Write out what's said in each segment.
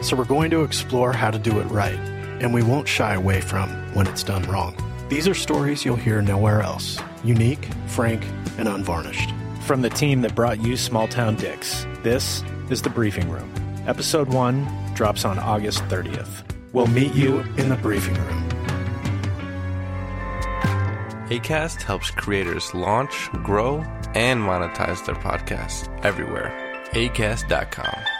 So, we're going to explore how to do it right, and we won't shy away from when it's done wrong. These are stories you'll hear nowhere else unique, frank, and unvarnished. From the team that brought you Small Town Dicks, this is The Briefing Room. Episode 1 drops on August 30th. We'll meet you in the briefing room. ACAST helps creators launch, grow, and monetize their podcasts everywhere. ACAST.com.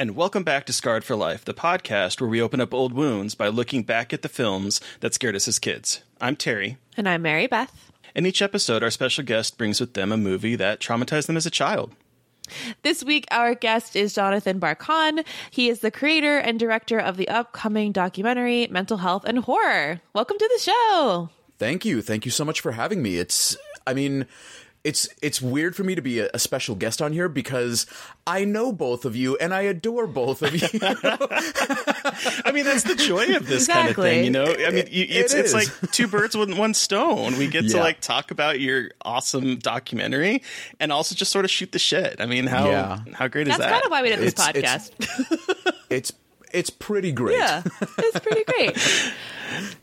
And welcome back to Scarred for Life, the podcast where we open up old wounds by looking back at the films that scared us as kids. I'm Terry, And I'm Mary Beth. In each episode, our special guest brings with them a movie that traumatized them as a child. This week, our guest is Jonathan Barkan. He is the creator and director of the upcoming documentary Mental Health and Horror. Welcome to the show. Thank you. Thank you so much for having me. It's, I mean, it's it's weird for me to be a, a special guest on here because I know both of you and I adore both of you. I mean, that's the joy of this kind of thing, you know? I mean, you, It it's, it's like two birds with one stone. We get to like talk about your awesome documentary and also just sort of shoot the shit. I mean, how Yeah. how great is that? That's kind of why we did this It's- it's- podcast. it's it's pretty great. yeah, it's pretty great.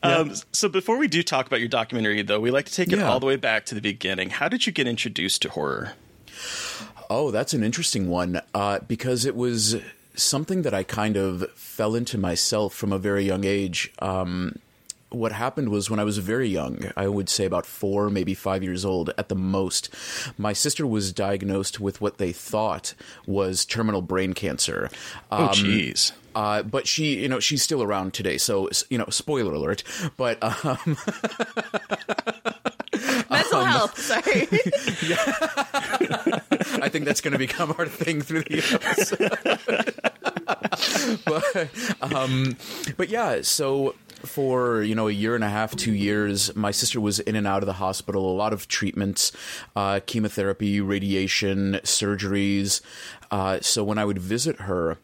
Um, so before we do talk about your documentary, though, we like to take it Yeah. all the way back to the beginning. How did you get introduced to horror? Oh, that's an interesting one uh, because it was something that I kind of fell into myself from a very young age. Um, what happened was when I was very young, I would say about four, maybe five years old at the most, my sister was diagnosed with what they thought was terminal brain cancer. Oh, Um, jeez. Uh, but she, you know, she's still around today. So, you know, spoiler alert. But um, Mental Um, health. Sorry. I think that's going to become our thing through the episode. but, um, but yeah, so for you know a year and a half, two years, my sister was in and out of the hospital. A lot of treatments, uh, chemotherapy, radiation, surgeries. Uh, so when I would visit her.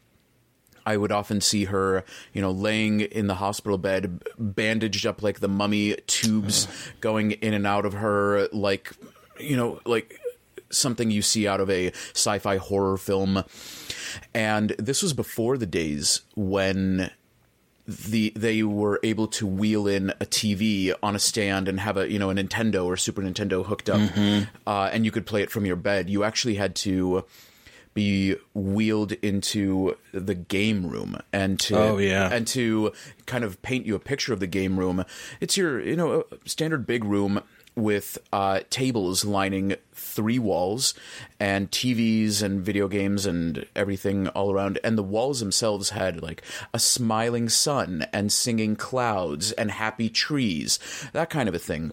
I would often see her, you know, laying in the hospital bed, bandaged up like the mummy, tubes going in and out of her, like, you know, like something you see out of a sci-fi horror film. And this was before the days when the they were able to wheel in a TV on a stand and have a you know a Nintendo or Super Nintendo hooked up, uh, and you could play it from your bed. You actually had to be wheeled into the game room and to Oh, yeah. and to kind of paint you a picture of the game room. It's your you know standard big room with uh, tables lining three walls and TVs and video games and everything all around. And the walls themselves had like a smiling sun and singing clouds and happy trees, that kind of a thing.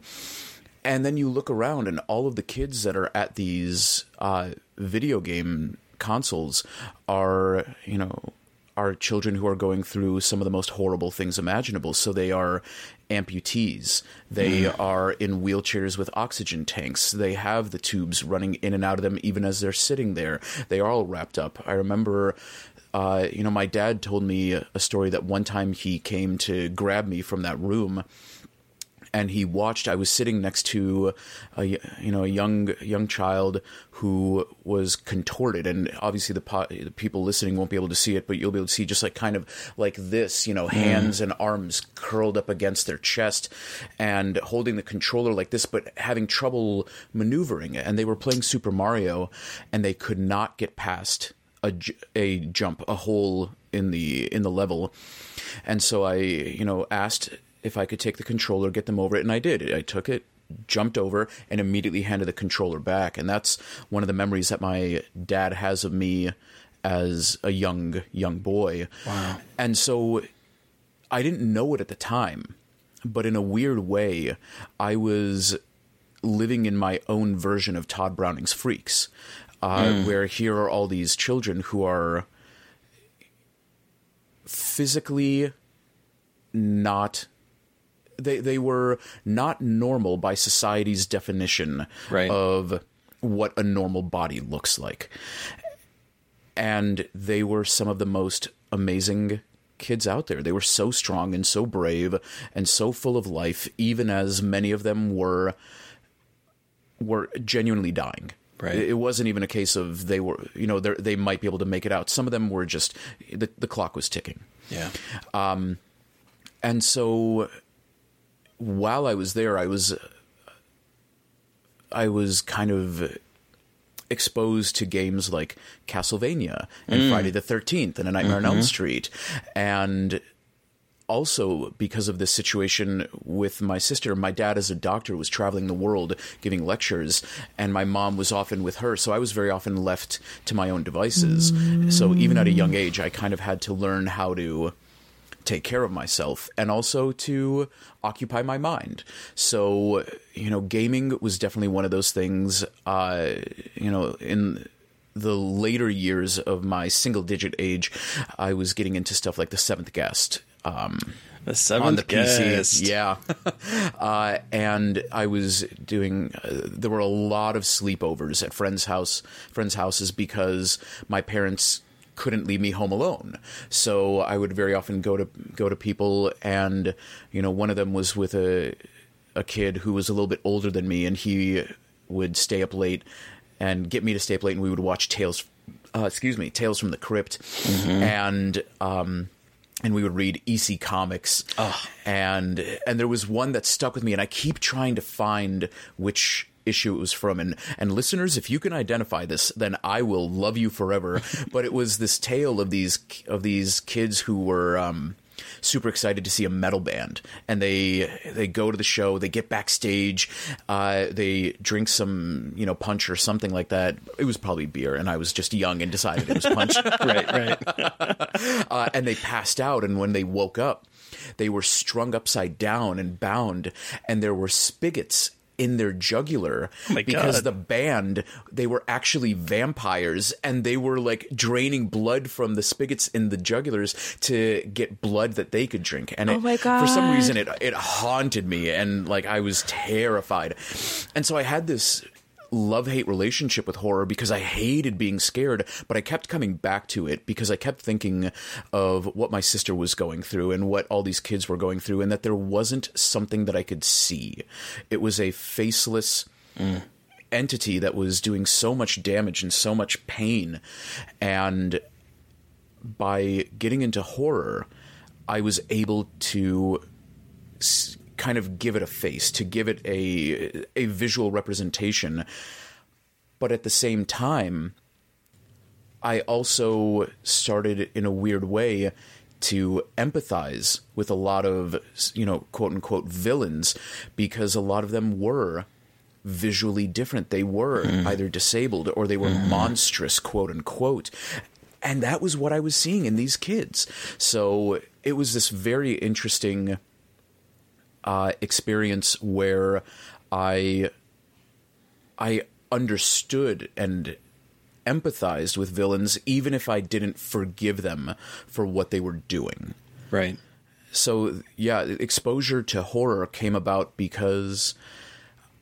And then you look around, and all of the kids that are at these uh, video game consoles are, you know, are children who are going through some of the most horrible things imaginable. So they are amputees. They are in wheelchairs with oxygen tanks. They have the tubes running in and out of them even as they're sitting there. They are all wrapped up. I remember. Uh, you know, my dad told me a story that one time he came to grab me from that room and he watched i was sitting next to a you know a young young child who was contorted and obviously the, po- the people listening won't be able to see it but you'll be able to see just like kind of like this you know mm. hands and arms curled up against their chest and holding the controller like this but having trouble maneuvering it. And they were playing super mario and they could not get past a, a jump a hole in the in the level. And so i you know asked if I could take the controller, get them over it, and I did. I took it, jumped over, and immediately handed the controller back. And that's one of the memories that my dad has of me as a young young boy. Wow. And so I didn't know it at the time, but in a weird way, I was living in my own version of Tod Browning's Freaks, uh, where here are all these children who are physically not they they were not normal by society's definition Right. of what a normal body looks like. And they were some of the most amazing kids out there. They were so strong and so brave and so full of life even as many of them were were genuinely dying. Right. It wasn't even a case of they were, you know, they they might be able to make it out. Some of them were just the the clock was ticking. Yeah. Um, and so while I was there, I was I was kind of exposed to games like Castlevania and mm. Friday the 13th and A Nightmare on Elm mm-hmm. Street. And also because of this situation with my sister my dad as a doctor was traveling the world giving lectures and my mom was often with her. So i was very often left to my own devices. So even at a young age i kind of had to learn how to take care of myself and also to occupy my mind. So, you know, gaming was definitely one of those things, uh, you know, in the later years of my single digit age, I was getting into stuff like the seventh guest. Um, The seventh on the guest. PC. Yeah. uh, and I was doing, uh, there were a lot of sleepovers at friends' house, friends' houses because my parents couldn't leave me home alone. So I would very often go to go to people and you know one of them was with a a kid who was a little bit older than me and he would stay up late and get me to stay up late and we would watch Tales uh, excuse me, Tales from the Crypt and um and we would read EC comics. And and there was one that stuck with me and I keep trying to find which issue it was from and and listeners if you can identify this then I will love you forever but it was this tale of these of these kids who were um super excited to see a metal band and they they go to the show they get backstage uh, they drink some you know punch or something like that it was probably beer and i was just young and decided it was punch right, right. uh, and they passed out. And when they woke up, they were strung upside down and bound, and there were spigots in their jugular oh my because God. the band they were actually vampires and they were like draining blood from the spigots in the jugulars to get blood that they could drink. And Oh it, my for some reason it it haunted me and like I was terrified. And so I had this love hate relationship with horror because I hated being scared, but I kept coming back to it because I kept thinking of what my sister was going through and what all these kids were going through, and that there wasn't something that I could see. It was a faceless entity that was doing so much damage and so much pain. And by getting into horror, I was able to kind of give it a face, to give it a a visual representation. But at the same time, I also started in a weird way to empathize with a lot of you know quote unquote villains because a lot of them were visually different. They were mm-hmm. either disabled or they were mm-hmm. monstrous, quote unquote. And that was what I was seeing in these kids. So it was this very interesting uh, experience where I I understood and empathized with villains, even if I didn't forgive them for what they were doing Right. so yeah, exposure to horror came about because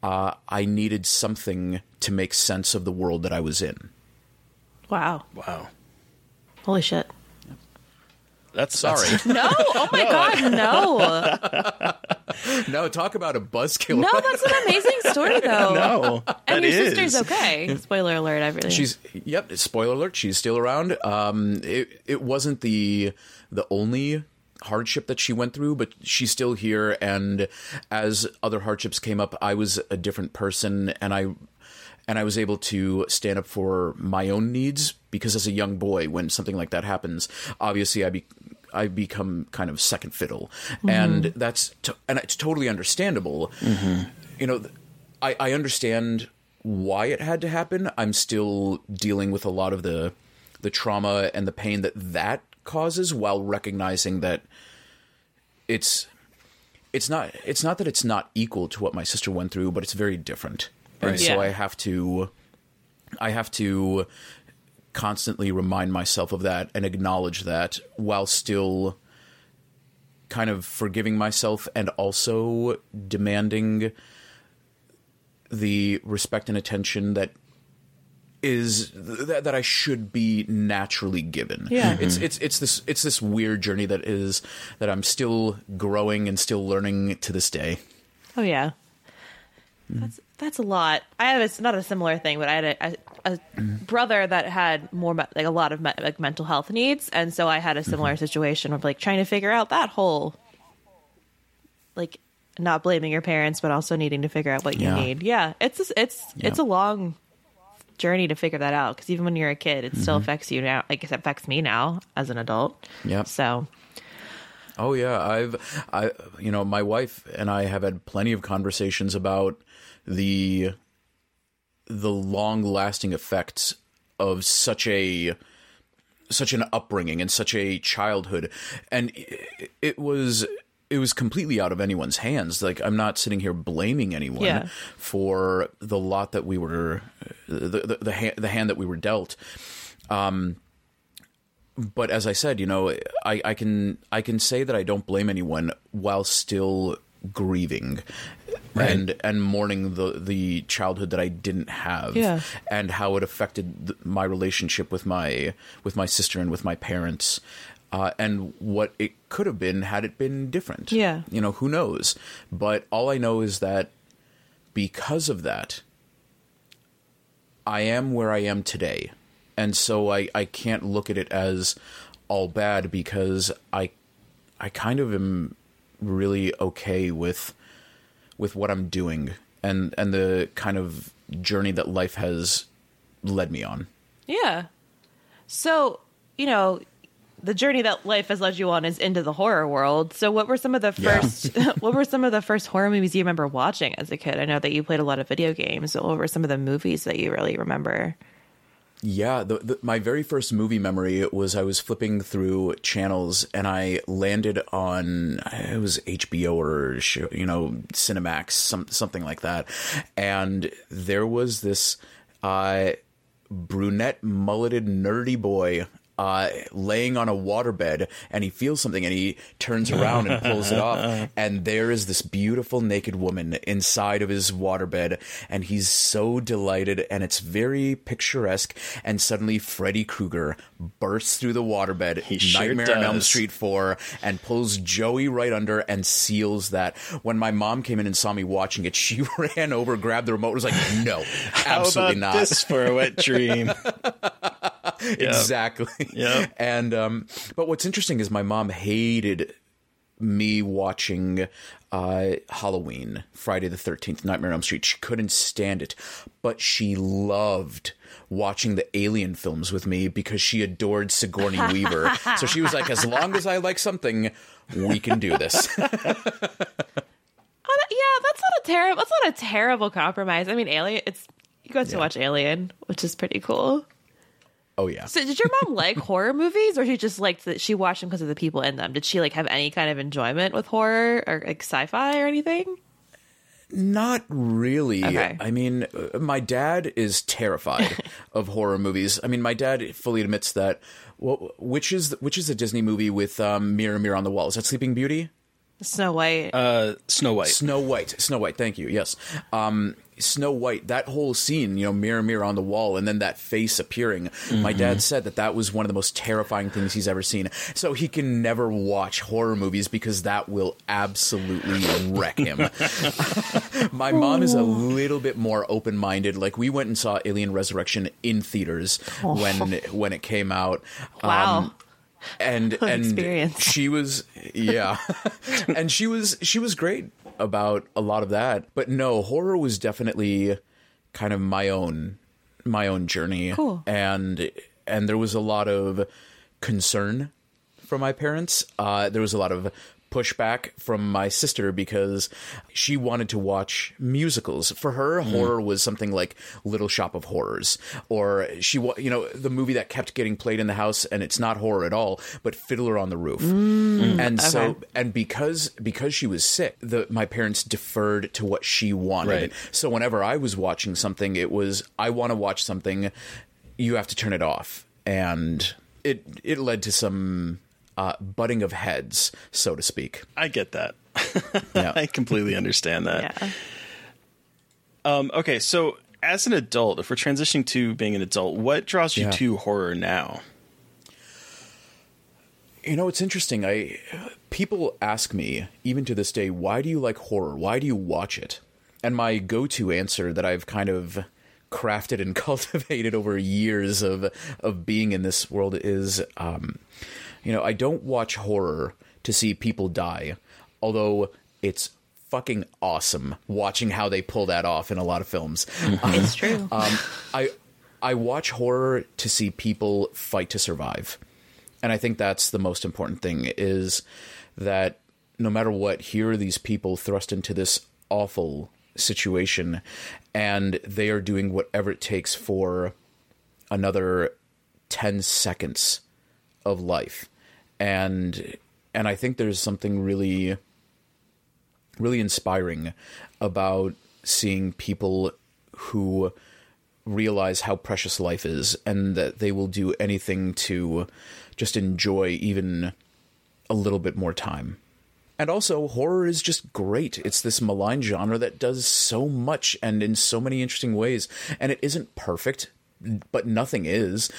uh, I needed something to make sense of the world that I was in. Wow. Wow. Holy shit. That's Sorry, No. Oh my god, no. no, talk about a buzzkill. No, that's an amazing story though. no. And that your is. sister's okay. Spoiler alert, everything. She's yep. Spoiler alert: she's still around. Um, it it wasn't the the only hardship that she went through, but she's still here. And as other hardships came up, I was a different person, and I and I was able to stand up for my own needs because as a young boy, when something like that happens, obviously I be I become kind of second fiddle, and mm-hmm. that's to, and it's totally understandable. Mm-hmm. You know, I, I understand why it had to happen. I'm still dealing with a lot of the the trauma and the pain that that causes, while recognizing that it's it's not it's not that it's not equal to what my sister went through, but it's very different. And Right. so Yeah. I have to I have to constantly remind myself of that and acknowledge that while still kind of forgiving myself and also demanding the respect and attention that is that, that I should be naturally given. Yeah. Mm-hmm. It's it's it's this it's this weird journey that is that I'm still growing and still learning to this day. Oh yeah, mm-hmm. that's that's a lot. I have a, it's not a similar thing, but I had a, a, a brother that had more like a lot of me- like mental health needs, and so I had a similar mm-hmm. situation of like trying to figure out that whole like not blaming your parents, but also needing to figure out what you Yeah. need. Yeah, it's a- it's it's a long journey to figure that out because even when you're a kid, it still mm-hmm. affects you now. Like it affects me now as an adult. Yeah. So Oh yeah, I've I you know, my wife and I have had plenty of conversations about the the long-lasting effects of such a such an upbringing and such a childhood. And it, it was it was completely out of anyone's hands. Like i'm not sitting here blaming anyone Yeah. for the lot that we were the the, the, hand, the hand that we were dealt. Um, but as I said, you know, I, I can I can say that I don't blame anyone while still grieving and and mourning the the childhood that I didn't have Yeah. and how it affected th- my relationship with my with my sister and with my parents uh, and what it could have been had it been different. Yeah. you know, who knows? But all I know is that because of that, I am where I am today. And so I, I can't look at it as all bad because I I kind of am really okay with with what I'm doing and and the kind of journey that life has led me on. Yeah. So, you know, the journey that life has led you on is into the horror world. So, what were some of the Yeah. first what were some of the first horror movies you remember watching as a kid? I know that you played a lot of video games. So what were some of the movies that you really remember? Yeah, the, the, my very first movie memory was I was flipping through channels and I landed on it was HBO or you know Cinemax, some something like that, and there was this uh, brunette mulleted nerdy boy. Uh, laying on a waterbed and he feels something and he turns around and pulls it off and there is this beautiful naked woman inside of his waterbed and he's so delighted and it's very picturesque and suddenly Freddy Krueger bursts through the waterbed He sure Nightmare on Elm. Street 4 and pulls Joey right under and seals that when my mom came in and saw me watching it she ran over grabbed the remote and was like no absolutely not this for a wet dream? exactly. Yeah. And um, but what's interesting is my mom hated me watching uh, Halloween, Friday the 13th, Nightmare on Elm Street. She couldn't stand it, but she loved watching the Alien films with me because she adored Sigourney Weaver. so she was like, as long as I like something, we can do this. Oh, yeah, that's not a terrible. That's not a terrible compromise. I mean, Alien. It's you got to watch Alien, which is pretty cool. Oh, yeah. So, did your mom like horror movies, or she just liked that she watched them because of the people in them? Did she like have any kind of enjoyment with horror or like sci-fi or anything? Not really. Okay. I mean, uh, my dad is terrified of horror movies. I mean, my dad fully admits that. What, which is which is a Disney movie with um, Mirror Mirror on the Wall? Is that Sleeping Beauty? Snow White. Uh, Snow White. Snow White. Snow White. Thank you. Yes. Um, Snow White. That whole scene, you know, mirror, mirror on the wall, and then that face appearing. My dad said that that was one of the most terrifying things he's ever seen. So he can never watch horror movies because that will absolutely wreck him. My mom is a little bit more open minded. Like we went and saw Alien Resurrection in theaters when when it came out. wow. Um, and and experience. she was yeah and she was she was great about a lot of that but no horror was definitely kind of my own my own journey Cool. and and there was a lot of concern from my parents uh there was a lot of pushback from my sister because she wanted to watch musicals. For her, hmm. horror was something like Little Shop of Horrors, or she, you know, the movie that kept getting played in the house, and it's not horror at all, but Fiddler on the Roof. Hmm. and so, and because because she was sick, the my parents deferred to what she wanted. Right. So whenever I was watching something, it was I want to watch something, you have to turn it off, and it it led to some. Uh, butting of heads, so to speak. I get that. Yeah. I completely understand that. yeah. Um, okay, so as an adult, if we're transitioning to being an adult, what draws you Yeah. to horror now? You know, it's interesting. I people ask me even to this day, why do you like horror? Why do you watch it? And my go-to answer that I've kind of crafted and cultivated over years of of being in this world is um you know, I don't watch horror to see people die, although it's fucking awesome watching how they pull that off in a lot of films. It's true. Um, I I watch horror to see people fight to survive, and I think that's the most important thing. Is that no matter what, here are these people thrust into this awful situation, and they are doing whatever it takes for another ten seconds of life, and and I think there's something really really inspiring about seeing people who realize how precious life is and that they will do anything to just enjoy even a little bit more time. And also, horror is just great. It's this malign genre that does so much and in so many interesting ways. And it isn't perfect, but nothing is.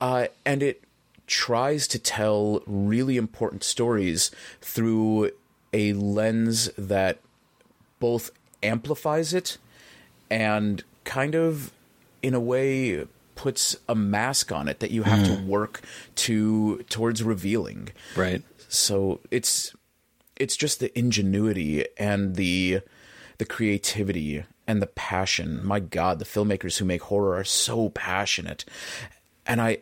Uh, and it tries to tell really important stories through a lens that both amplifies it and kind of in a way puts a mask on it that you have to hmm. work to towards revealing. Right. so it's it's just the ingenuity and the the creativity and the passion. My god the filmmakers who make horror are so passionate. And i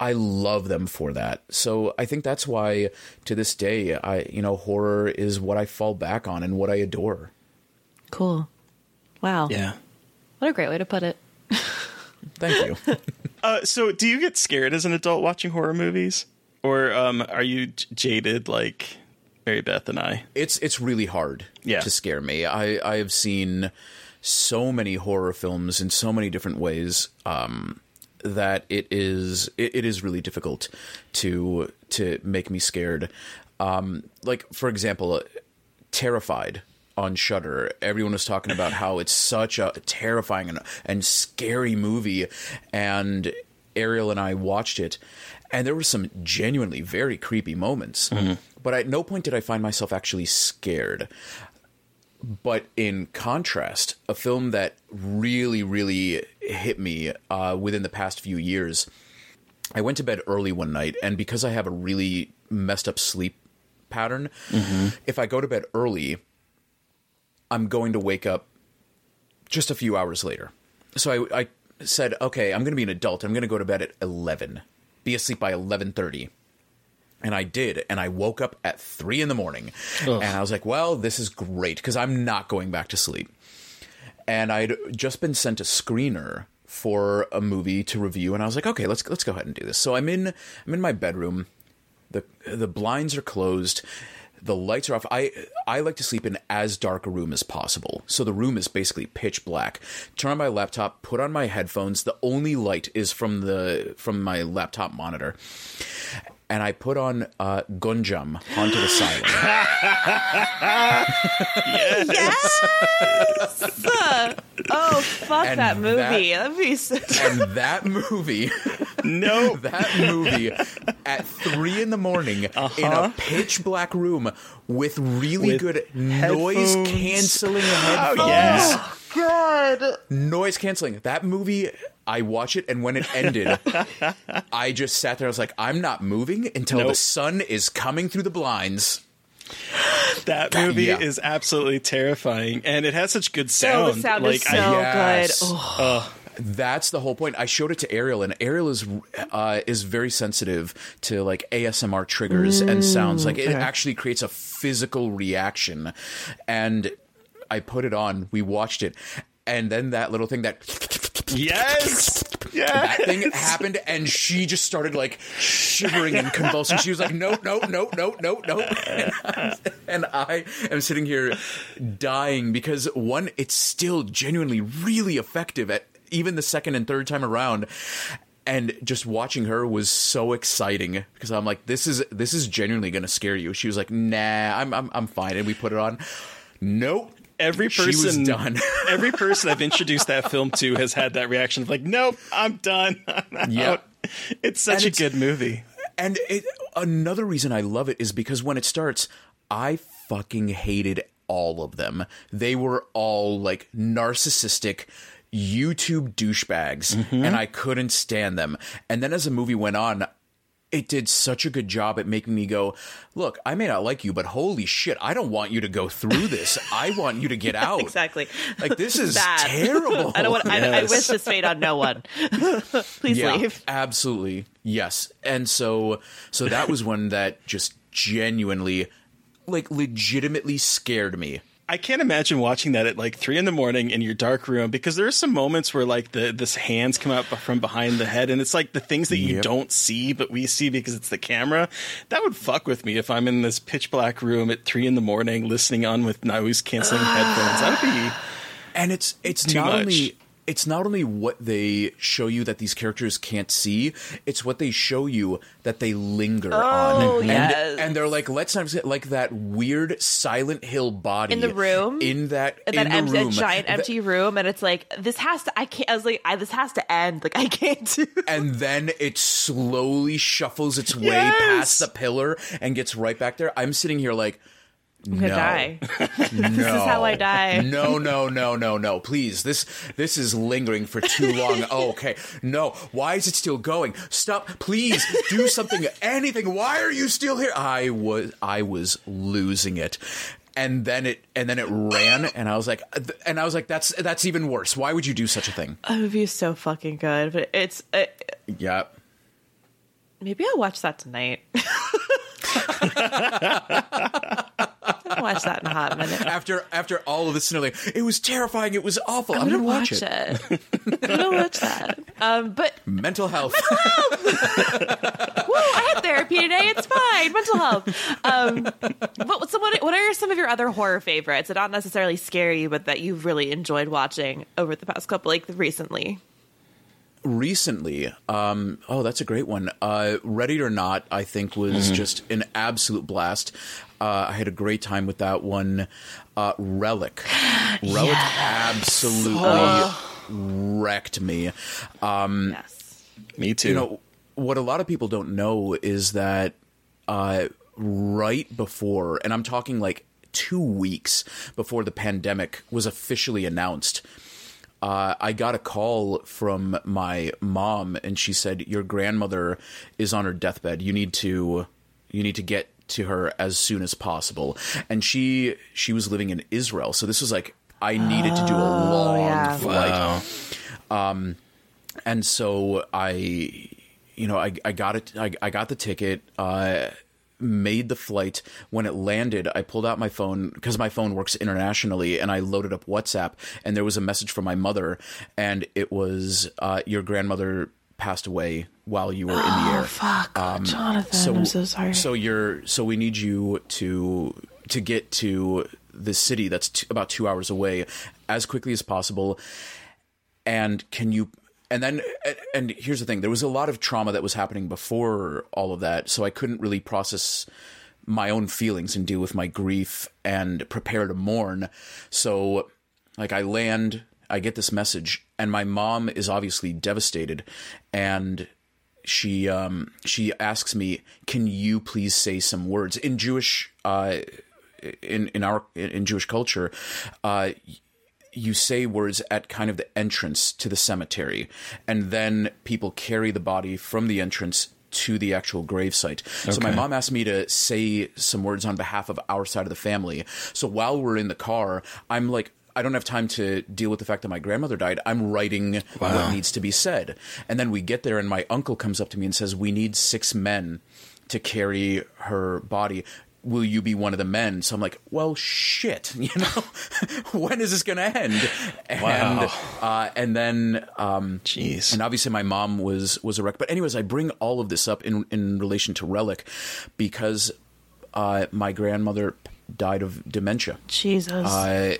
i love them for that so i think that's why to this day i you know horror is what i fall back on and what i adore cool. Wow. Yeah. What a great way to put it. thank you Uh, so, do you get scared as an adult watching horror movies, or um, are you j- jaded like Mary Beth and I? it's it's really hard Yeah. to scare me. I I have seen so many horror films in so many different ways um, that it is it, it is really difficult to to make me scared. Um, like for example, Terrified on Shudder. Everyone was talking about how it's such a terrifying and, and scary movie, and Ariel and I watched it, and there were some genuinely very creepy moments. But at no point did I find myself actually scared. But in contrast, a film that really, really hit me uh, within the past few years, I went to bed early one night, and because I have a really messed up sleep pattern. If I go to bed early, I'm going to wake up just a few hours later. So I, I said, okay, I'm going to be an adult. I'm going to go to bed at 11, be asleep by 11:30. And I did, and I woke up at three in the morning, and I was like, "Well, this is great because I'm not going back to sleep." And I'd just been sent a screener for a movie to review, and I was like, "Okay, let's let's go ahead and do this." So I'm in I'm in my bedroom. the The blinds are closed, the lights are off. I I like to sleep in as dark a room as possible, so the room is basically pitch black. Turn on my laptop, put on my headphones. The only light is from the from my laptop monitor and I put on uh, Gonjiam Haunted Asylum. Yes! Yes! Oh fuck And that movie. that- That, would be so. and that movie, No. that movie at three in the morning in a pitch black room with really With good noise canceling headphones. Oh, yeah. God. Noise canceling. That movie, I watch it, and when it ended, I just sat there. I was like, I'm not moving until the sun is coming through the blinds. That movie yeah. is absolutely terrifying, and it has such good Oh, sound. the sound like is so I, Yes. good. Oh, That's the whole point. I showed it to Ariel, and Ariel is uh, is very sensitive to like ASMR triggers and sounds. Like it actually creates a physical reaction. And I put it on. We watched it, and then that little thing that yes, that thing happened, and she just started like shivering and convulsing. She was like, "No, no, no, no, no, no," and I am sitting here dying because one, it's still genuinely really effective at even the second and third time around. And just watching her was so exciting because I'm like, this is this is genuinely going to scare you. She was like, "Nah, I'm I'm I'm fine," and we put it on. Nope. Every She was person, done. every person I've introduced that film to has had that reaction of like, "Nope, I'm done." Yep. It's such And a it's- good movie. And it, another reason I love it is because when it starts, I fucking hated all of them. They were all like narcissistic YouTube douchebags, mm-hmm. and I couldn't stand them. And then as the movie went on, it did such a good job at making me go, look, I may not like you, but holy shit, I don't want you to go through this. I want you to get out. exactly. Like this is Bad. terrible. I don't want. I, I wish this fate on no one. Please yeah, leave. Absolutely. Yes. And so so that was one that just genuinely like legitimately scared me. I can't imagine watching that at like three in the morning in your dark room because there are some moments where like the this hands come out from behind the head and it's like the things that you Yep. don't see but we see because it's the camera. That would fuck with me if I'm in this pitch black room at three in the morning listening on with noise canceling headphones. That would be And it's it's Too not much. only it's not only what they show you that these characters can't see, it's what they show you that they linger oh, on. Oh, and, yes. and they're like, let's not like that weird Silent Hill body In the room? In that in in that, the em- that room. giant empty room, and it's like this has to. I can't. I was like, I, this has to end. Like I can't do. and then it slowly shuffles its way Yes! past the pillar and gets right back there. I'm sitting here like, I'm gonna no, die. no, This is how I die. No, no, no, no, no. Please, this this is lingering for too long. oh, okay, no. Why is it still going? Stop! Please do something. Anything. Why are you still here? I was I was losing it. And then it and then it ran, and I was like, and I was like, that's that's even worse. Why would you do such a thing? That would be so fucking good, but it's. Uh, Yeah. maybe I'll watch that tonight. I'll watch that in a hot minute. after after all of this, like, it was terrifying. It was awful. I'm, I'm gonna, gonna watch, watch it. it. I'm gonna watch that. Um, but Mental health. Mental health. Woo, I had therapy today. It's fine. Mental health. Um, but so what? What are some of your other horror favorites that not necessarily scare you, but that you've really enjoyed watching over the past couple, like recently? Recently, um, oh, that's a great one. Uh, Ready or Not, I think, was just an absolute blast. Uh, I had a great time with that one. Uh, Relic, Relic, absolutely wrecked me. Yes. me too. You know what? A lot of people don't know is that uh, right before, and I'm talking like two weeks before the pandemic was officially announced. Uh, I got a call from my mom, and she said, "Your grandmother is on her deathbed. You need to, you need to get to her as soon as possible. And she she was living in Israel, so this was like I needed to do a long yeah. flight Wow. and so I, you know, I, I got it. I, I got the ticket. Uh, made the flight. When it landed, I pulled out my phone because my phone works internationally, and I loaded up WhatsApp. And there was a message from my mother, and it was, uh, "Your grandmother passed away while you were in the oh, air." Fuck, um, Jonathan. I'm so sorry. So you're so we need you to to get to the city that's t- about two hours away as quickly as possible. And can you? And then, and here's the thing: there was a lot of trauma that was happening before all of that, so I couldn't really process my own feelings and deal with my grief and prepare to mourn. So, like, I land, I get this message, and my mom is obviously devastated, and she um she asks me can you please say some words in jewish uh in in our in jewish culture uh you say words at kind of the entrance to the cemetery and then people carry the body from the entrance to the actual gravesite. So my mom asked me to say some words on behalf of our side of the family. So while we're in the car, I'm like I don't have time to deal with the fact that my grandmother died. I'm writing what needs to be said. And then we get there and my uncle comes up to me and says, "We need 6 men to carry her body." Will you be one of the men? So I'm like, well, shit, you know, when is this going to end? And, Wow. uh, and then, um, Jeez. and obviously my mom was was a wreck. But anyways, I bring all of this up in in relation to Relic because uh, my grandmother died of dementia. Jesus. Uh,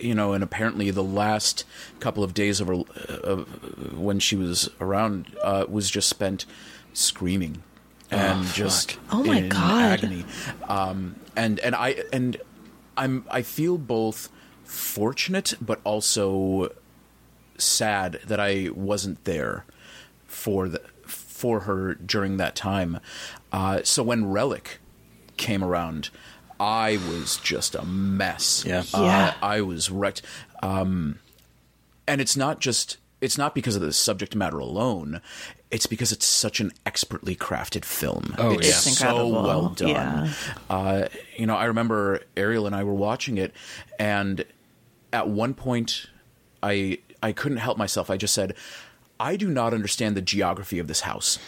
you know, and apparently the last couple of days of her of when she was around uh, was just spent screaming and just Oh my in God. agony. Um, and and I and I'm I feel both fortunate but also sad that I wasn't there for the for her during that time. Uh, so when Relic came around, I was just a mess. Yeah. Uh, Yeah. I was wrecked. Um, and it's not just it's not because of the subject matter alone. It's because it's such an expertly crafted film. Oh, it's yeah. It's so incredible. well done. Yeah. Uh, you know, I remember Ariel and I were watching it, and at one point, I I couldn't help myself. I just said, "I do not understand the geography of this house."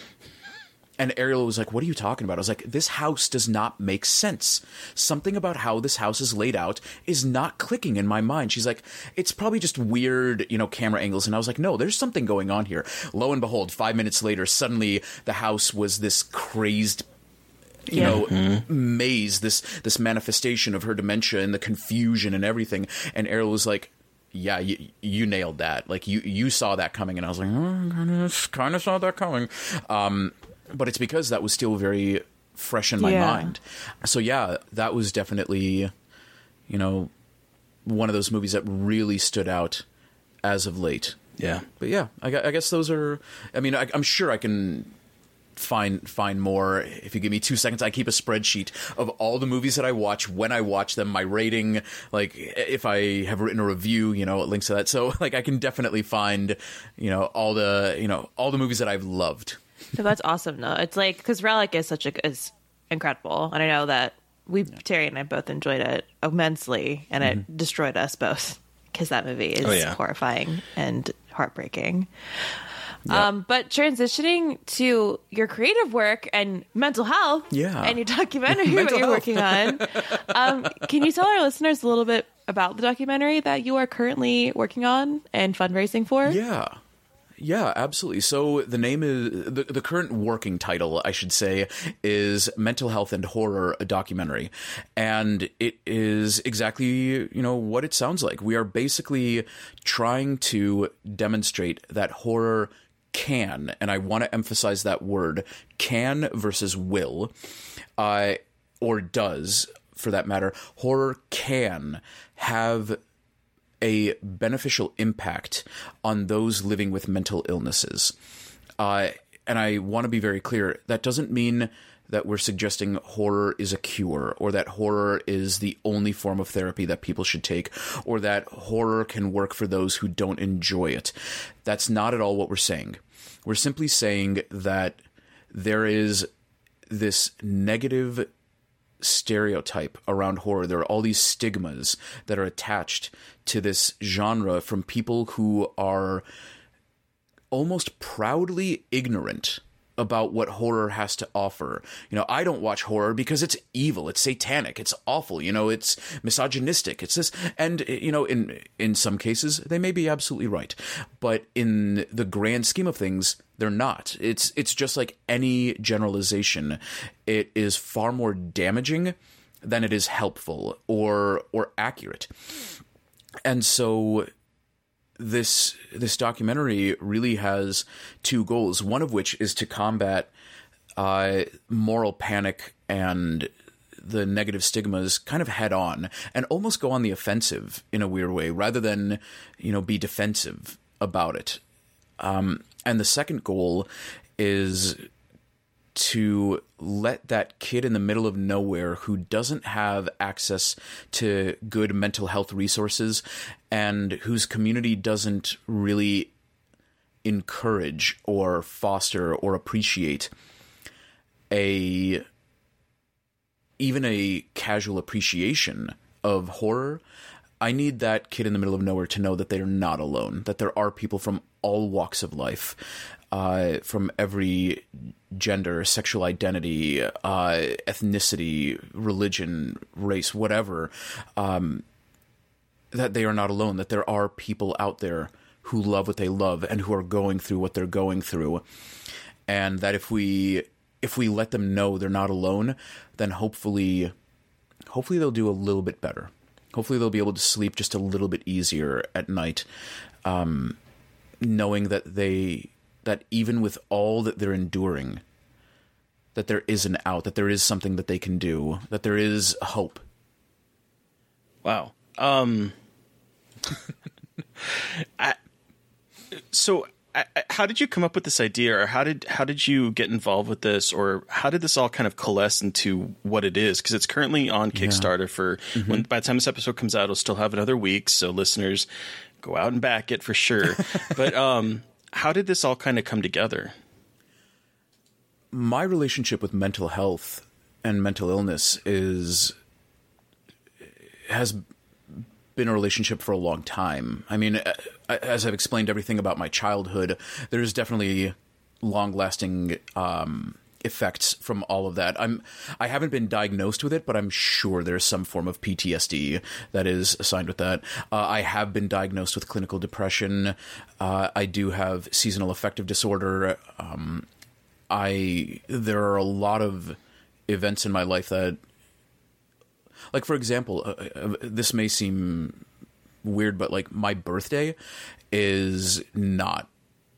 And Ariel was like, "What are you talking about?" I was like, "This house does not make sense. Something about how this house is laid out is not clicking in my mind." She's like, "It's probably just weird, you know, camera angles." And I was like, "No, there's something going on here." Lo and behold, 5 minutes later, suddenly the house was this crazed you Yeah. know maze this this manifestation of her dementia and the confusion and everything and Ariel was like yeah you, you nailed that like you you saw that coming and I was like oh, kind of saw that coming um but it's because that was still very fresh in my Yeah. mind so yeah that was definitely you know one of those movies that really stood out as of late Yeah. but yeah, I, I guess those are. I mean, I, I'm sure I can find find more if you give me two seconds. I keep a spreadsheet of all the movies that I watch when I watch them, my rating, like if I have written a review, you know, links to that. So like I can definitely find, you know, all the you know all the movies that I've loved. So that's awesome. No, it's like because Relic is such a is incredible, and I know that we Terry and I both enjoyed it immensely, and it destroyed us both because that movie is Oh, yeah. horrifying and heartbreaking. Um, but transitioning to your creative work and mental health, Yeah. and your documentary that you're health. working on, um, can you tell our listeners a little bit about the documentary that you are currently working on and fundraising for? Yeah. Yeah, absolutely. So the name is the, the current working title, I should say, is Mental Health and Horror, a documentary. And it is exactly, you know, what it sounds like. We are basically trying to demonstrate that horror can, and I want to emphasize that word, can versus will, uh, or does, for that matter, horror can have a beneficial impact on those living with mental illnesses. Uh, and I want to be very clear that doesn't mean that we're suggesting horror is a cure or that horror is the only form of therapy that people should take or that horror can work for those who don't enjoy it. That's not at all what we're saying. We're simply saying that there is this negative stereotype around horror. There are all these stigmas that are attached to this genre from people who are almost proudly ignorant about what horror has to offer. You know, I don't watch horror because it's evil, it's satanic, it's awful, you know, it's misogynistic. It's this and you know, in in some cases they may be absolutely right. But in the grand scheme of things, they're not. It's it's just like any generalization. It is far more damaging than it is helpful or or accurate. And so this this documentary really has two goals. One of which is to combat uh, moral panic and the negative stigmas kind of head on and almost go on the offensive in a weird way rather than you know be defensive about it. Um, and the second goal is to let that kid in the middle of nowhere who doesn't have access to good mental health resources and whose community doesn't really encourage or foster or appreciate a even a casual appreciation of horror I need that kid in the middle of nowhere to know that they're not alone, that there are people from all walks of life, uh, from every gender, sexual identity, uh, ethnicity, religion, race, whatever, um, that they are not alone, that there are people out there who love what they love and who are going through what they're going through. And that if we if we let them know they're not alone, then hopefully hopefully they'll do a little bit better hopefully they'll be able to sleep just a little bit easier at night um, knowing that they that even with all that they're enduring that there is an out that there is something that they can do that there is hope Wow. Um, I, so, I, I- how did you come up with this idea, or how did how did you get involved with this, or how did this all kind of coalesce into what it is? Because it's currently on Kickstarter. For when by the time this episode comes out, it'll still have another week. So, listeners, go out and back it for sure. but um, how did this all kind of come together? my relationship with mental health and mental illness is has been a relationship for a long time. I mean, as I've explained everything about my childhood, there's definitely long-lasting um, effects from all of that. I'm I haven't been diagnosed with it, but I'm sure there's some form of PTSD that is assigned with that. Uh, I have been diagnosed with clinical depression. Uh, I do have seasonal affective disorder. Um, I there are a lot of events in my life that like for example uh, uh, this may seem weird but like my birthday is not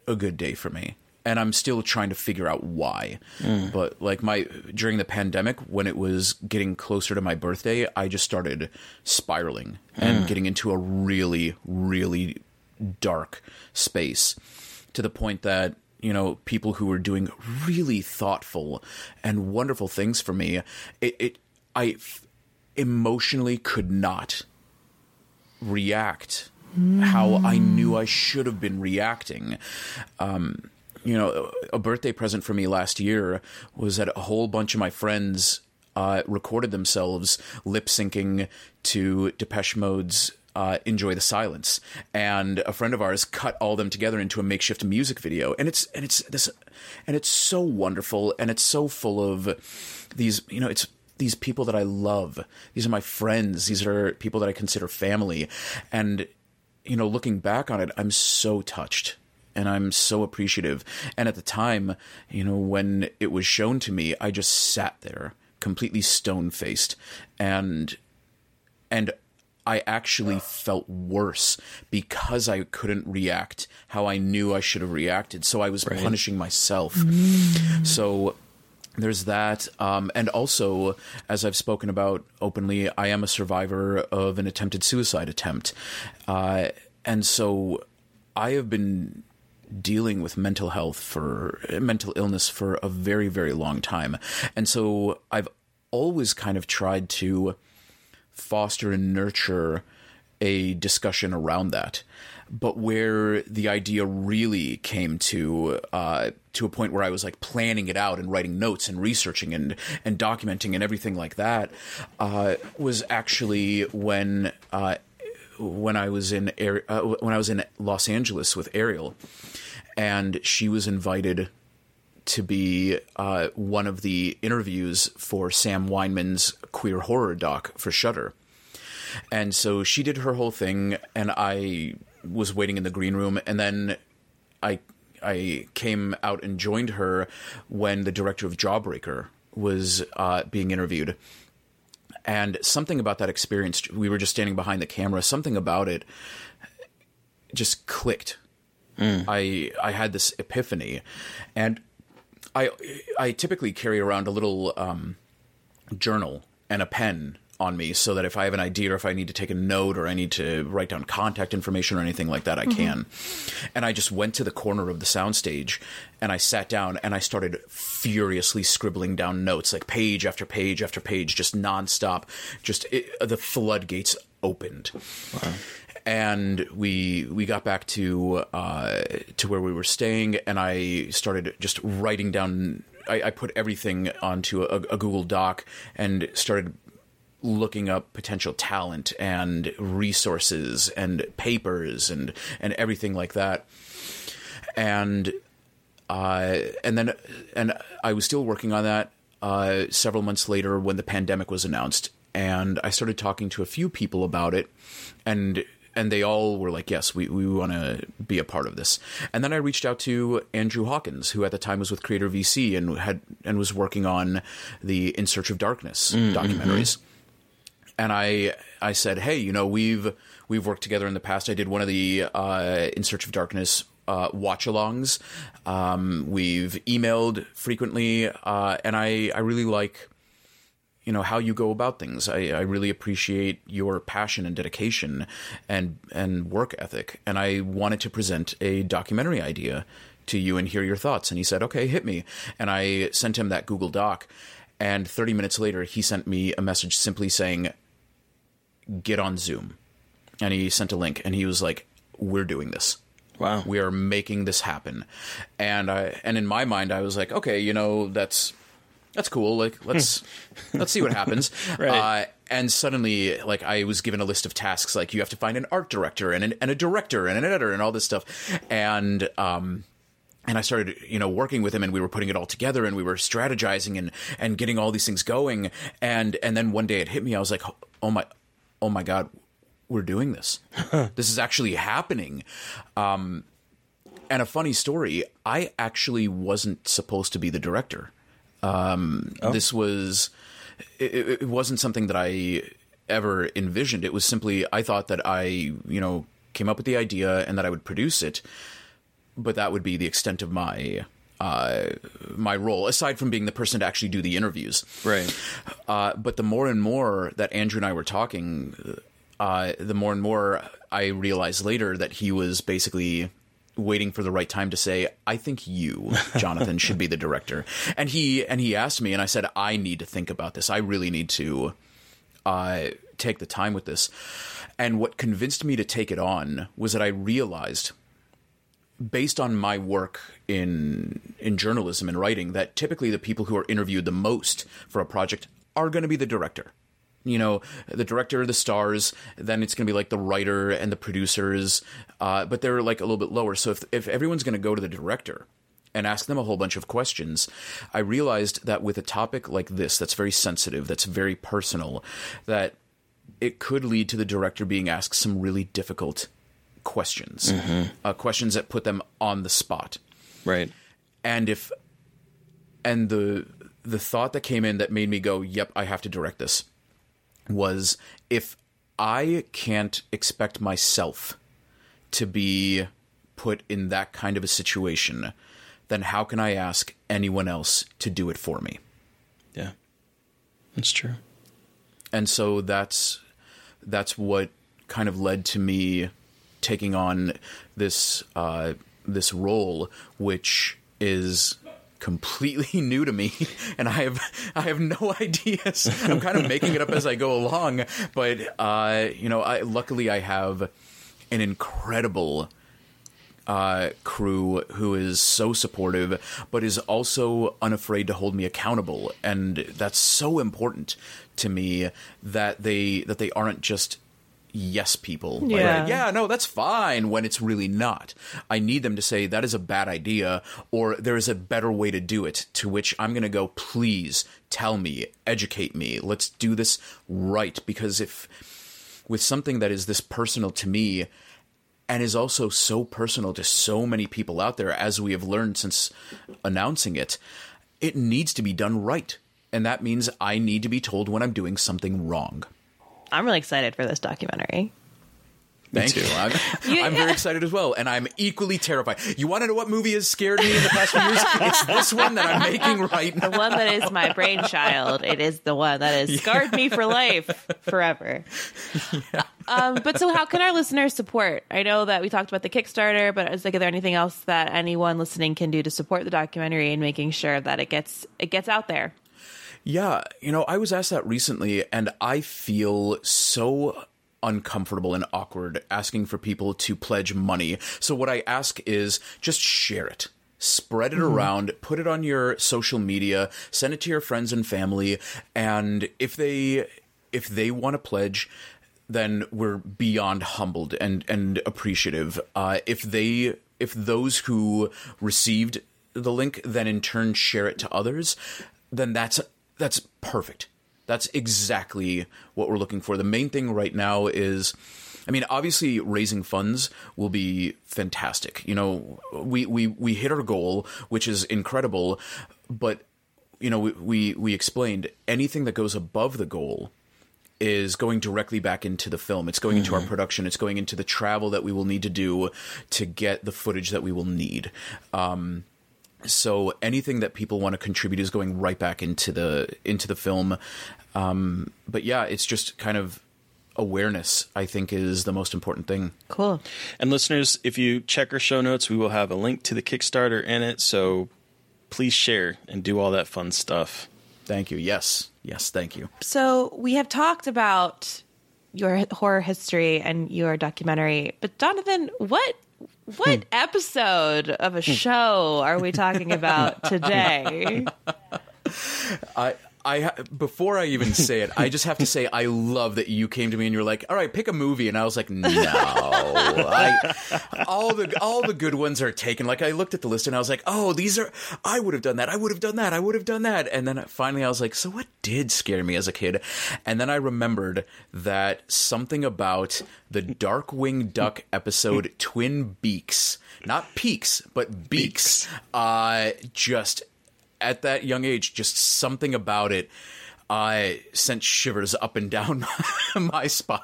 a good day for me and i'm still trying to figure out why. Mm. But like my during the pandemic when it was getting closer to my birthday i just started spiraling and mm. getting into a really really dark space to the point that you know people who were doing really thoughtful and wonderful things for me it, it i f- emotionally could not react how i mm. knew i should have been reacting. Um you know a birthday present for me last year was that a whole bunch of my friends uh, recorded themselves lip syncing to Depeche Mode's uh, "Enjoy the Silence," and a friend of ours cut all them together into a makeshift music video, and it's and it's this, and it's so wonderful, and it's so full of these, you know, it's these people that I love. These are my friends. These are people that I consider family, and you know, looking back on it, I'm so touched and I'm so appreciative. And at the time, you know, when it was shown to me, I just sat there completely stone faced and and I actually felt worse because I couldn't react how I knew I should have reacted. So I was punishing myself. So there's that. Um, and also, as I've spoken about openly, I am a survivor of an attempted suicide attempt. Uh, and so I have been dealing with mental health for mental illness for a very, very long time. And so I've always kind of tried to foster and nurture a discussion around that. But where the idea really came to uh, to a point where I was like planning it out and writing notes and researching and and documenting and everything like that uh, was actually when uh, when I was in uh, when I was in Los Angeles with Ariel, and she was invited to be uh, one of the interviews for Sam Wineman's queer horror doc for Shudder, And so she did her whole thing, and I was waiting in the green room, and then I I came out and joined her when the director of Jawbreaker was uh, being interviewed. And something about that experience, we were just standing behind the camera. Something about it just clicked. I I had this epiphany, and I I typically carry around a little um, journal and a pen on me so that if I have an idea or if I need to take a note or I need to write down contact information or anything like that, I can. And I just went to the corner of the soundstage and I sat down and I started furiously scribbling down notes, like page after page after page, just nonstop. Just it, the floodgates opened. And we we got back to uh, to where we were staying, and I started just writing down. I, I put everything onto a, a Google Doc and started looking up potential talent and resources and papers and and everything like that. And uh, and then and I was still working on that uh, several months later when the pandemic was announced, and I started talking to a few people about it, and and they all were like, "Yes, we, we want to be a part of this." And then I reached out to Andrew Hawkins, who at the time was with Creator VC and had and was working on the In Search of Darkness documentaries and I I said, hey, you know, we've we've worked together in the past. I did one of the uh, In Search of Darkness uh, watch-alongs. Um, we've emailed frequently, uh, and I I really like you know how you go about things. I, I really appreciate your passion and dedication and and work ethic. And I wanted to present a documentary idea to you and hear your thoughts. And he said, okay, hit me. And I sent him that Google Doc. And 30 minutes later, he sent me a message simply saying, get on Zoom. And he sent a link and he was like, we're doing this. Wow. We are making this happen. And I and in my mind I was like, okay, you know, that's that's cool. Like let's let's see what happens. Right. Uh, and suddenly like I was given a list of tasks like you have to find an art director and an, and a director and an editor and all this stuff. And um and I started, you know, working with him and we were putting it all together and we were strategizing and, and getting all these things going. And, and then one day it hit me. I was like, oh my, oh my God, we're doing this. this is actually happening. Um, and a funny story, I actually wasn't supposed to be the director. Um, This was, it, it wasn't something that I ever envisioned. It was simply, I thought that I, you know, came up with the idea and that I would produce it but that would be the extent of my uh, my role, aside from being the person to actually do the interviews. Right. Uh, but the more and more that Andrew and I were talking, uh, the more and more I realized later that he was basically waiting for the right time to say, "I think you, Jonathan, should be the director." And he and he asked me, and I said, "I need to think about this. I really need to uh, take the time with this." And what convinced me to take it on was that I realized based on my work in in journalism and writing that typically the people who are interviewed the most for a project are going to be the director. You know the director the stars then it's going to be like the writer and the producers uh, but they're like a little bit lower. So if, if everyone's going to go to the director and ask them a whole bunch of questions i realized that with a topic like this that's very sensitive that's very personal that it could lead to the director being asked some really difficult questions, uh, questions that put them on the spot. Right. And if and the the thought that came in that made me go, "Yep, I have to direct this," was if I can't expect myself to be put in that kind of a situation, then how can I ask anyone else to do it for me? Yeah. That's true. and so that's that's what kind of led to me taking on this uh, this role, which is completely new to me and I have I have no ideas. I'm kind of making it up as I go along, but uh, you know, I luckily I have an incredible uh, crew who is so supportive, but is also unafraid to hold me accountable, and that's so important to me that they that they aren't just yes people. Like, Yeah. yeah, no, that's fine when it's really not. I need them to say that is a bad idea or there is a better way to do it, to which I'm going to go, please tell me, educate me, let's do this right. Because if with something that is this personal to me and is also so personal to so many people out there, as we have learned since announcing it, it needs to be done right. And that means I need to be told when I'm doing something wrong. I'm really excited for this documentary. Thank you. I'm, I'm very excited as well, and I'm equally terrified. You want to know what movie has scared me in the past few years? It's this one that I'm making right now. The one that is my brainchild. It is the one that has scarred me for life, forever. Um, but so, how can our listeners support? I know that we talked about the Kickstarter, but is like, is there anything else that anyone listening can do to support the documentary and making sure that it gets it gets out there? Yeah, you know, I was asked that recently, and I feel so uncomfortable and awkward asking for people to pledge money. So, what I ask is just share it. Spread it around, put it on your social media, send it to your friends and family, and if they if they want to pledge, then we're beyond humbled and and appreciative. Uh, if they if those who received the link then in turn share it to others, then that's that's perfect. That's exactly what we're looking for. The main thing right now is I mean, obviously raising funds will be fantastic. You know, we we we hit our goal, which is incredible, but you know, we we, we explained anything that goes above the goal is going directly back into the film. It's going into our production. It's going into the travel that we will need to do to get the footage that we will need. Um, so anything that people want to contribute is going right back into the into the film. Um, but yeah, it's just kind of awareness. I think is the most important thing. Cool. And listeners, if you check our show notes, we will have a link to the Kickstarter in it. So please share and do all that fun stuff. Thank you. Yes, yes, thank you. So we have talked about your horror history and your documentary, but Jonathan, what what hmm. episode of a show are we talking about today? I. I before I even say it, I just have to say I love that you came to me and you're like, "All right, pick a movie," and I was like, "No, I, all the all the good ones are taken." Like I looked at the list and I was like, "Oh, these are I would have done that. I would have done that. I would have done that." And then finally, I was like, "So what did scare me as a kid?" And then I remembered that something about the Darkwing Duck episode Twin Beaks, not peaks, but beaks, uh, just at that young age, just something about it uh, sent shivers up and down my spine.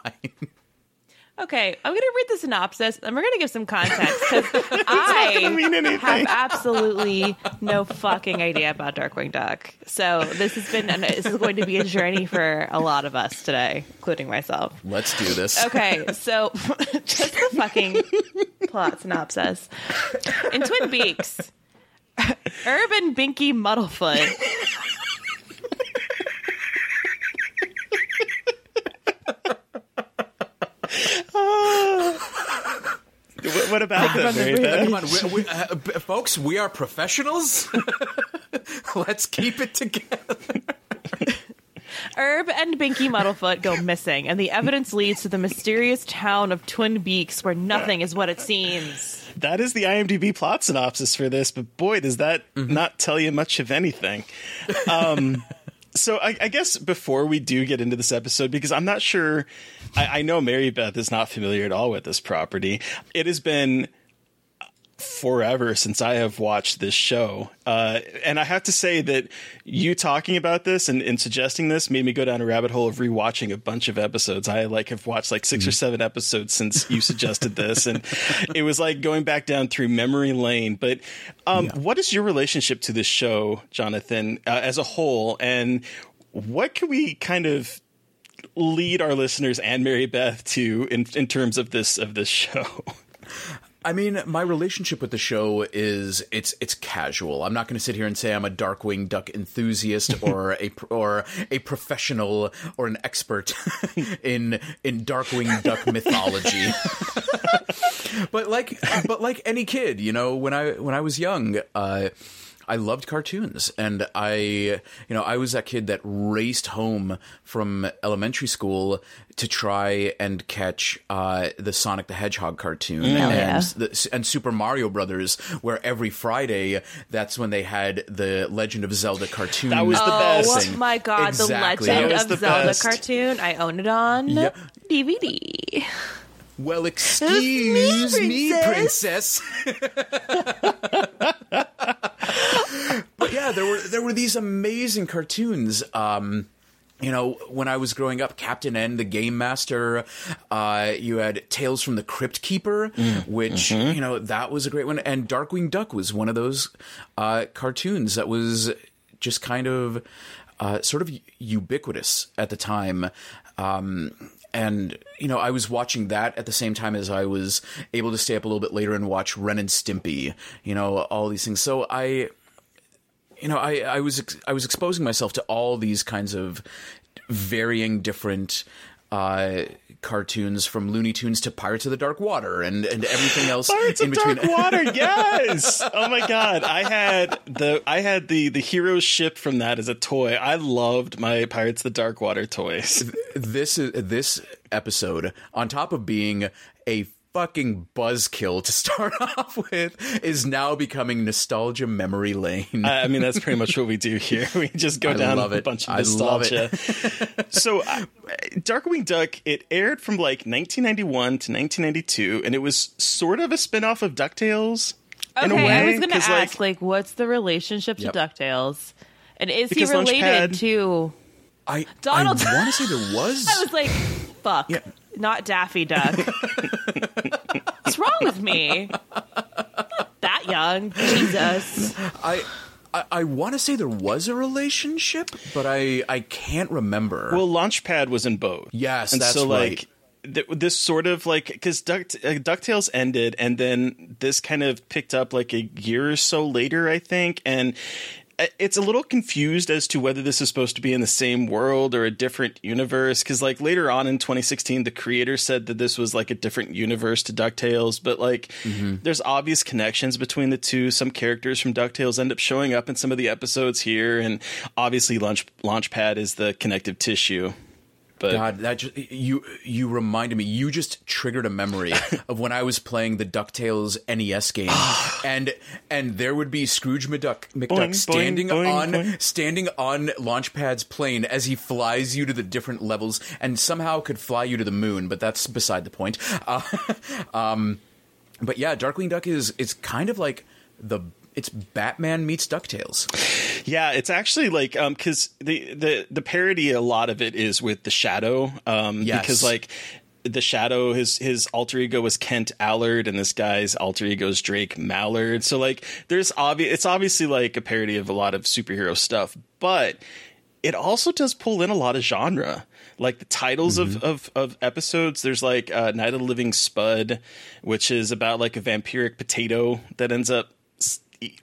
Okay, I'm going to read the synopsis and we're going to give some context because I have absolutely no fucking idea about Darkwing Duck. So this has been this is going to be a journey for a lot of us today, including myself. Let's do this. Okay, so just the fucking plot synopsis. In Twin Peaks, Urban Binky Muddlefoot. What, what about that, Mary Come on, we, we, uh, b- folks, we are professionals. Let's keep it together. Herb and Binky Muddlefoot go missing, and the evidence leads to the mysterious town of Twin Beaks, where nothing is what it seems. That is the IMDb plot synopsis for this, but boy, does that not tell you much of anything. Um, so I, I guess before we do get into this episode, because I'm not sure, I, I know Mary Beth is not familiar at all with this property. It has been forever since I have watched this show. Uh, and I have to say that you talking about this and, and suggesting this made me go down a rabbit hole of rewatching a bunch of episodes. I like have watched like 6 or seven episodes since you suggested this. And it was like going back down through memory lane. But um, what is your relationship to this show, Jonathan, uh, as a whole? And what can we kind of lead our listeners and Mary Beth to in, in terms of this of this show? I mean, my relationship with the show is it's it's casual. I'm not going to sit here and say I'm a Darkwing Duck enthusiast or a or a professional or an expert in in Darkwing Duck mythology. but like but like any kid, you know, when I when I was young, uh I loved cartoons, and I, you know, I was that kid that raced home from elementary school to try and catch uh, the Sonic the Hedgehog cartoon and yeah. the, and Super Mario Brothers, where every Friday that's when they had the Legend of Zelda cartoon. That was the Oh best. my god, Exactly. the Legend of the Zelda best. cartoon. I own it on Yep. DVD. Well, excuse me, princess. princess. yeah, there were there were these amazing cartoons. Um, you know, when I was growing up, Captain N, the Game Master. Uh, you had Tales from the Crypt Keeper, which you know that was a great one, and Darkwing Duck was one of those uh, cartoons that was just kind of uh, sort of ubiquitous at the time. Um, and you know, I was watching that at the same time as I was able to stay up a little bit later and watch Ren and Stimpy. You know, all these things. So I, you know, I, I was ex- I was exposing myself to all these kinds of varying different uh, cartoons from Looney Tunes to Pirates of the Dark Water and and everything else Pirates in of between. Dark Water, yes. oh my god, I had the I had the the hero ship from that as a toy. I loved my Pirates of the Dark Water toys. this is this episode on top of being a fucking buzzkill to start off with is now becoming nostalgia memory lane. I I mean, that's pretty much what we do here. We just go I down love a it. bunch of I love nostalgia. so, uh, Darkwing Duck, it aired from like 1991 to 1992, and it was sort of a spin-off of DuckTales. in a Okay, way, I was going to ask, like, what's the relationship to Yep. DuckTales? And is Because he related Launchpad- to. I Donald- I want to say there was. I was like, fuck. Yeah. Not Daffy Duck. What's wrong with me? Not that young. Jesus. I I, I want to say there was a relationship, but I I can't remember. Well, Launchpad was in both. Yes, and that's so right. like th- this sort of like because Duck uh, Ducktales ended, and then this kind of picked up like a year or so later, I think, and. It's a little confused as to whether this is supposed to be in the same world or a different universe. Because, like, later on in 2016, the creator said that this was like a different universe to DuckTales. But, like, Mm-hmm. there's obvious connections between the two. Some characters from DuckTales end up showing up in some of the episodes here. And obviously, Launch Launchpad is the connective tissue. But God, that just, you you reminded me. You just triggered a memory of when I was playing the Ducktales NES game, and and there would be Scrooge McDuck, McDuck Boing, standing boing, on boing. standing on Launchpad's plane as he flies you to the different levels, and somehow could fly you to the moon. But that's beside the point. Uh, um, but yeah, Darkwing Duck is it's kind of like the it's Batman meets Ducktales. Yeah, it's actually like um because the the the parody a lot of it is with the Shadow um Yes. because like the Shadow his his alter ego was Kent Allard and this guy's alter ego is Drake Mallard so like there's obvious it's obviously like a parody of a lot of superhero stuff but it also does pull in a lot of genre like the titles of, of of episodes there's like uh, night of the living spud which is about like a vampiric potato that ends up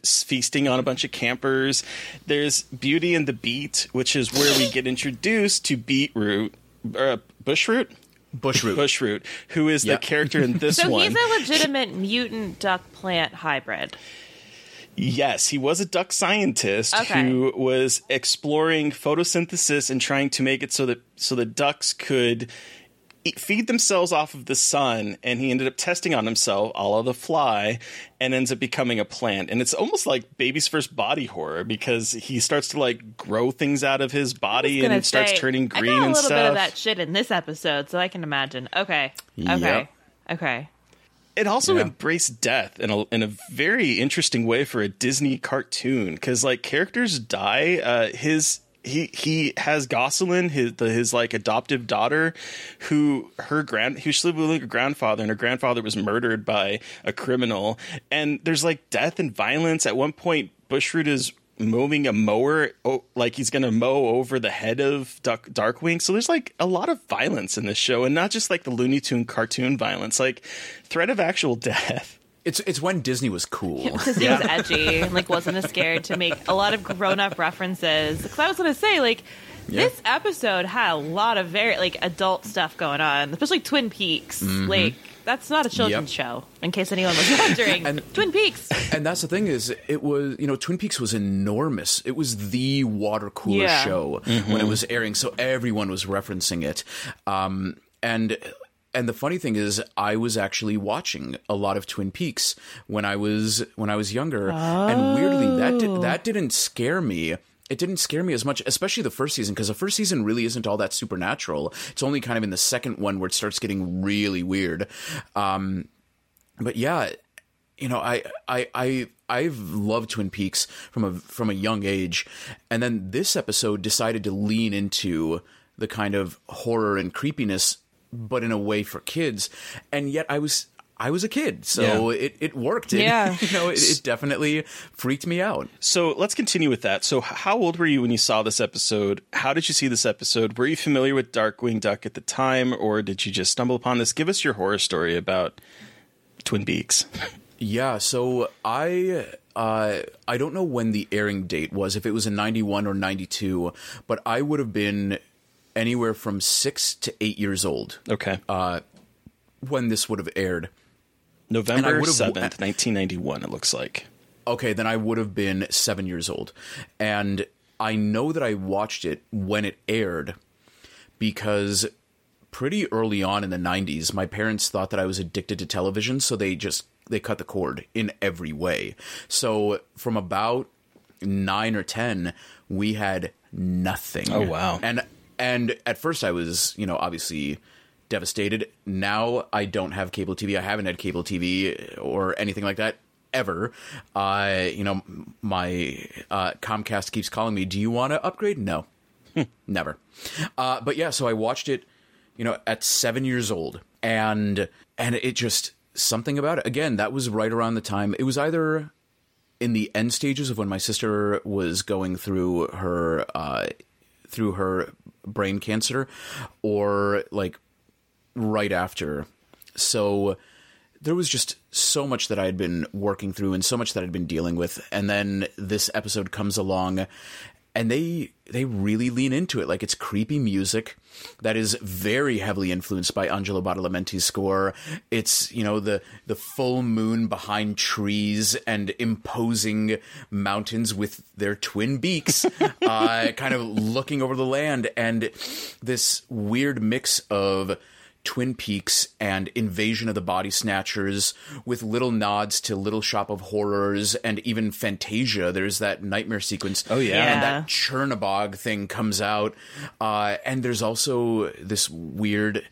feasting on a bunch of campers there's beauty and the beet which is where we get introduced to beetroot uh, bushroot Bushroot. bushroot who is Yep. the character in this So one he's a legitimate mutant duck plant hybrid. Yes, he was a duck scientist Okay. who was exploring photosynthesis and trying to make it so that so the ducks could eat, feed themselves off of the sun. And he ended up testing on himself, a la the fly, and ends up becoming a plant. And it's almost like baby's first body horror because he starts to like grow things out of his body and Gonna it starts say, turning I green got a and little stuff. bit of that shit in this episode, so I can imagine. Okay. Okay. Yep. Okay. It also Yeah. embraced death in a in a very interesting way for a Disney cartoon because like characters die. Uh, his he he has Gosalyn, his the, his like adoptive daughter, who her grand who she lived with her grandfather, and her grandfather was murdered by a criminal. And there's like death and violence. At one point, Bushroot is moving a mower like he's gonna mow over the head of Duck, Darkwing. So there's like a lot of violence in this show, and not just like the Looney Tune cartoon violence, like threat of actual death. It's it's when Disney was cool. because he was edgy like wasn't as scared to make a lot of grown up references. Because I was gonna say like. This episode had a lot of very like adult stuff going on, especially Twin Peaks. Like that's not a children's Mm-hmm. Yep. show, in case anyone was wondering. And- Twin Peaks. And that's the thing is, it was you know Twin Peaks was enormous. It was the water cooler Yeah. show when it was airing, so everyone was referencing it. Um, and and the funny thing is, I was actually watching a lot of Twin Peaks when I was when I was younger, and weirdly that di- that didn't scare me. It didn't scare me as much, especially the first season, because the first season really isn't all that supernatural. It's only kind of in the second one where it starts getting really weird. Um, but yeah, you know, I I I I've loved Twin Peaks from a from a young age, and then this episode decided to lean into the kind of horror and creepiness, but in a way for kids, and yet I was. I was a kid, so it, it worked. It, Yeah. you know, it, it definitely freaked me out. So let's continue with that. So, how old were you when you saw this episode? How did you see this episode? Were you familiar with Darkwing Duck at the time, or did you just stumble upon this? Give us your horror story about Twin Beaks. Yeah, so I uh, I don't know when the airing date was, if it was in ninety one or ninety two, but I would have been anywhere from six to eight years old Okay, uh, when this would have aired. November seventh, nineteen ninety one. It looks like. Okay, then I would have been seven years old, and I know that I watched it when it aired because pretty early on in the 90s my parents thought that I was addicted to television so they just they cut the cord in every way. So from about 9 or 10 we had nothing. Oh, wow. And and at first I was, you know, obviously devastated. Now I don't have cable TV. I haven't had cable TV or anything like that ever. Uh, you know, my uh, Comcast keeps calling me. Do you want to upgrade? No, never. Uh, but yeah, so I watched it. You know, at seven years old, and and it just something about it. Again, that was right around the time. It was either in the end stages of when my sister was going through her uh, through her brain cancer, or like right after. So there was just so much that I had been working through and so much that I'd been dealing with, and then this episode comes along, and they they really lean into it. Like it's creepy music that is very heavily influenced by Angelo Badalamenti's score. It's you know the the full moon behind trees and imposing mountains with their twin beaks, uh, kind of looking over the land, and this weird mix of Twin Peaks and Invasion of the Body Snatchers with little nods to Little Shop of Horrors and even Fantasia. There's that nightmare sequence. Oh, yeah. And that Chernobog thing comes out. Uh, and there's also this weird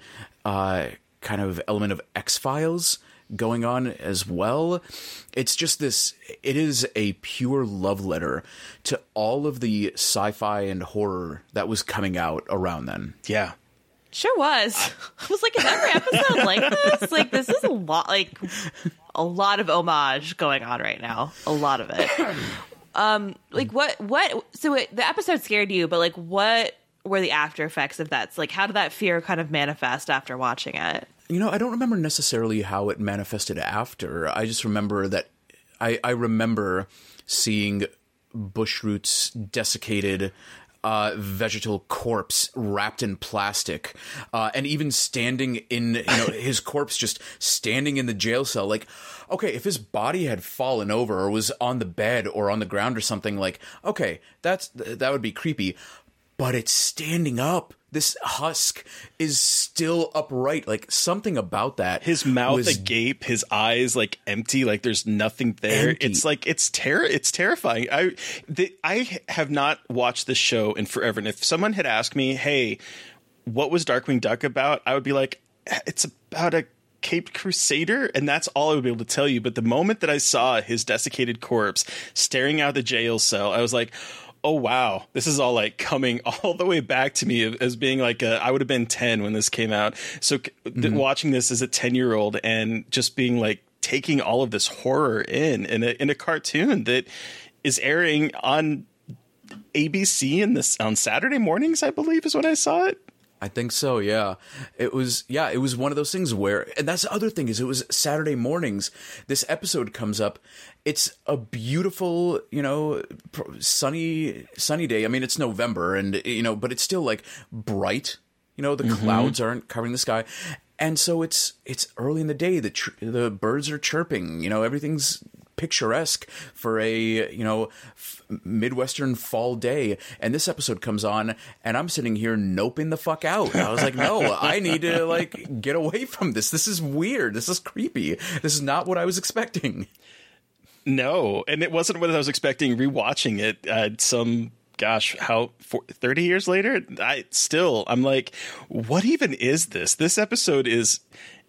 uh, kind of element of X Files going on as well. It's just this, it is a pure love letter to all of the sci fi and horror that was coming out around then. Yeah. Sure was. I was like, is every episode like this? Like, this is a lot, like a lot of homage going on right now. A lot of it. Um, like what? What? So it, the episode scared you, but like, what were the after effects of that? So, like, how did that fear kind of manifest after watching it? You know, I don't remember necessarily how it manifested after. I just remember that I, I remember seeing Bushroot's desiccated uh, vegetal corpse wrapped in plastic, uh, and even standing in, you know, his corpse just standing in the jail cell. Like, okay, if his body had fallen over or was on the bed or on the ground or something, like, okay, that's that would be creepy. But it's standing up. This husk is still upright. Like something about that. His mouth was agape, his eyes like empty, like there's nothing there. Empty. It's like it's terror. It's terrifying. I the, I have not watched this show in forever, and if someone had asked me, "Hey, what was Darkwing Duck about?" I would be like, "It's about a." Caped Crusader, and that's all I would be able to tell you. But the moment that I saw his desiccated corpse staring out the jail cell, I was like, "Oh wow, this is all like coming all the way back to me as being like a, I would have been ten when this came out." So th- mm-hmm. watching this as a ten year old and just being like taking all of this horror in in a, in a cartoon that is airing on ABC in this on Saturday mornings, I believe, is when I saw it. I think so, yeah. It was yeah, it was one of those things where and that's the other thing is it was Saturday mornings. This episode comes up. It's a beautiful, you know, sunny sunny day. I mean, it's November and you know, but it's still like bright. You know, the mm-hmm. clouds aren't covering the sky. And so it's it's early in the day. The tr- the birds are chirping. You know, everything's picturesque for a you know f- midwestern fall day and this episode comes on and i'm sitting here noping the fuck out i was like no i need to like get away from this this is weird this is creepy this is not what i was expecting No, and it wasn't what I was expecting. Rewatching it, uh, some gosh, how for, thirty years later, I still I'm like, what even is this? This episode is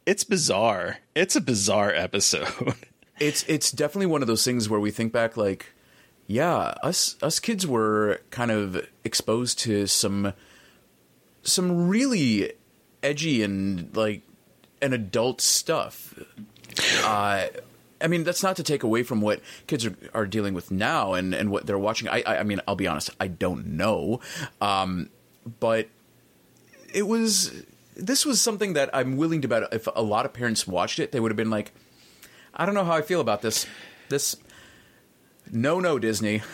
it's bizarre. It's a bizarre episode. it's it's definitely one of those things where we think back like yeah us us kids were kind of exposed to some some really edgy and like an adult stuff uh I mean, that's not to take away from what kids are, are dealing with now and, and what they're watching. I, I, I mean, I'll be honest, I don't know. Um, but it was, this was something that I'm willing to bet if a lot of parents watched it, they would have been like, I don't know how I feel about this. This, no, no, Disney.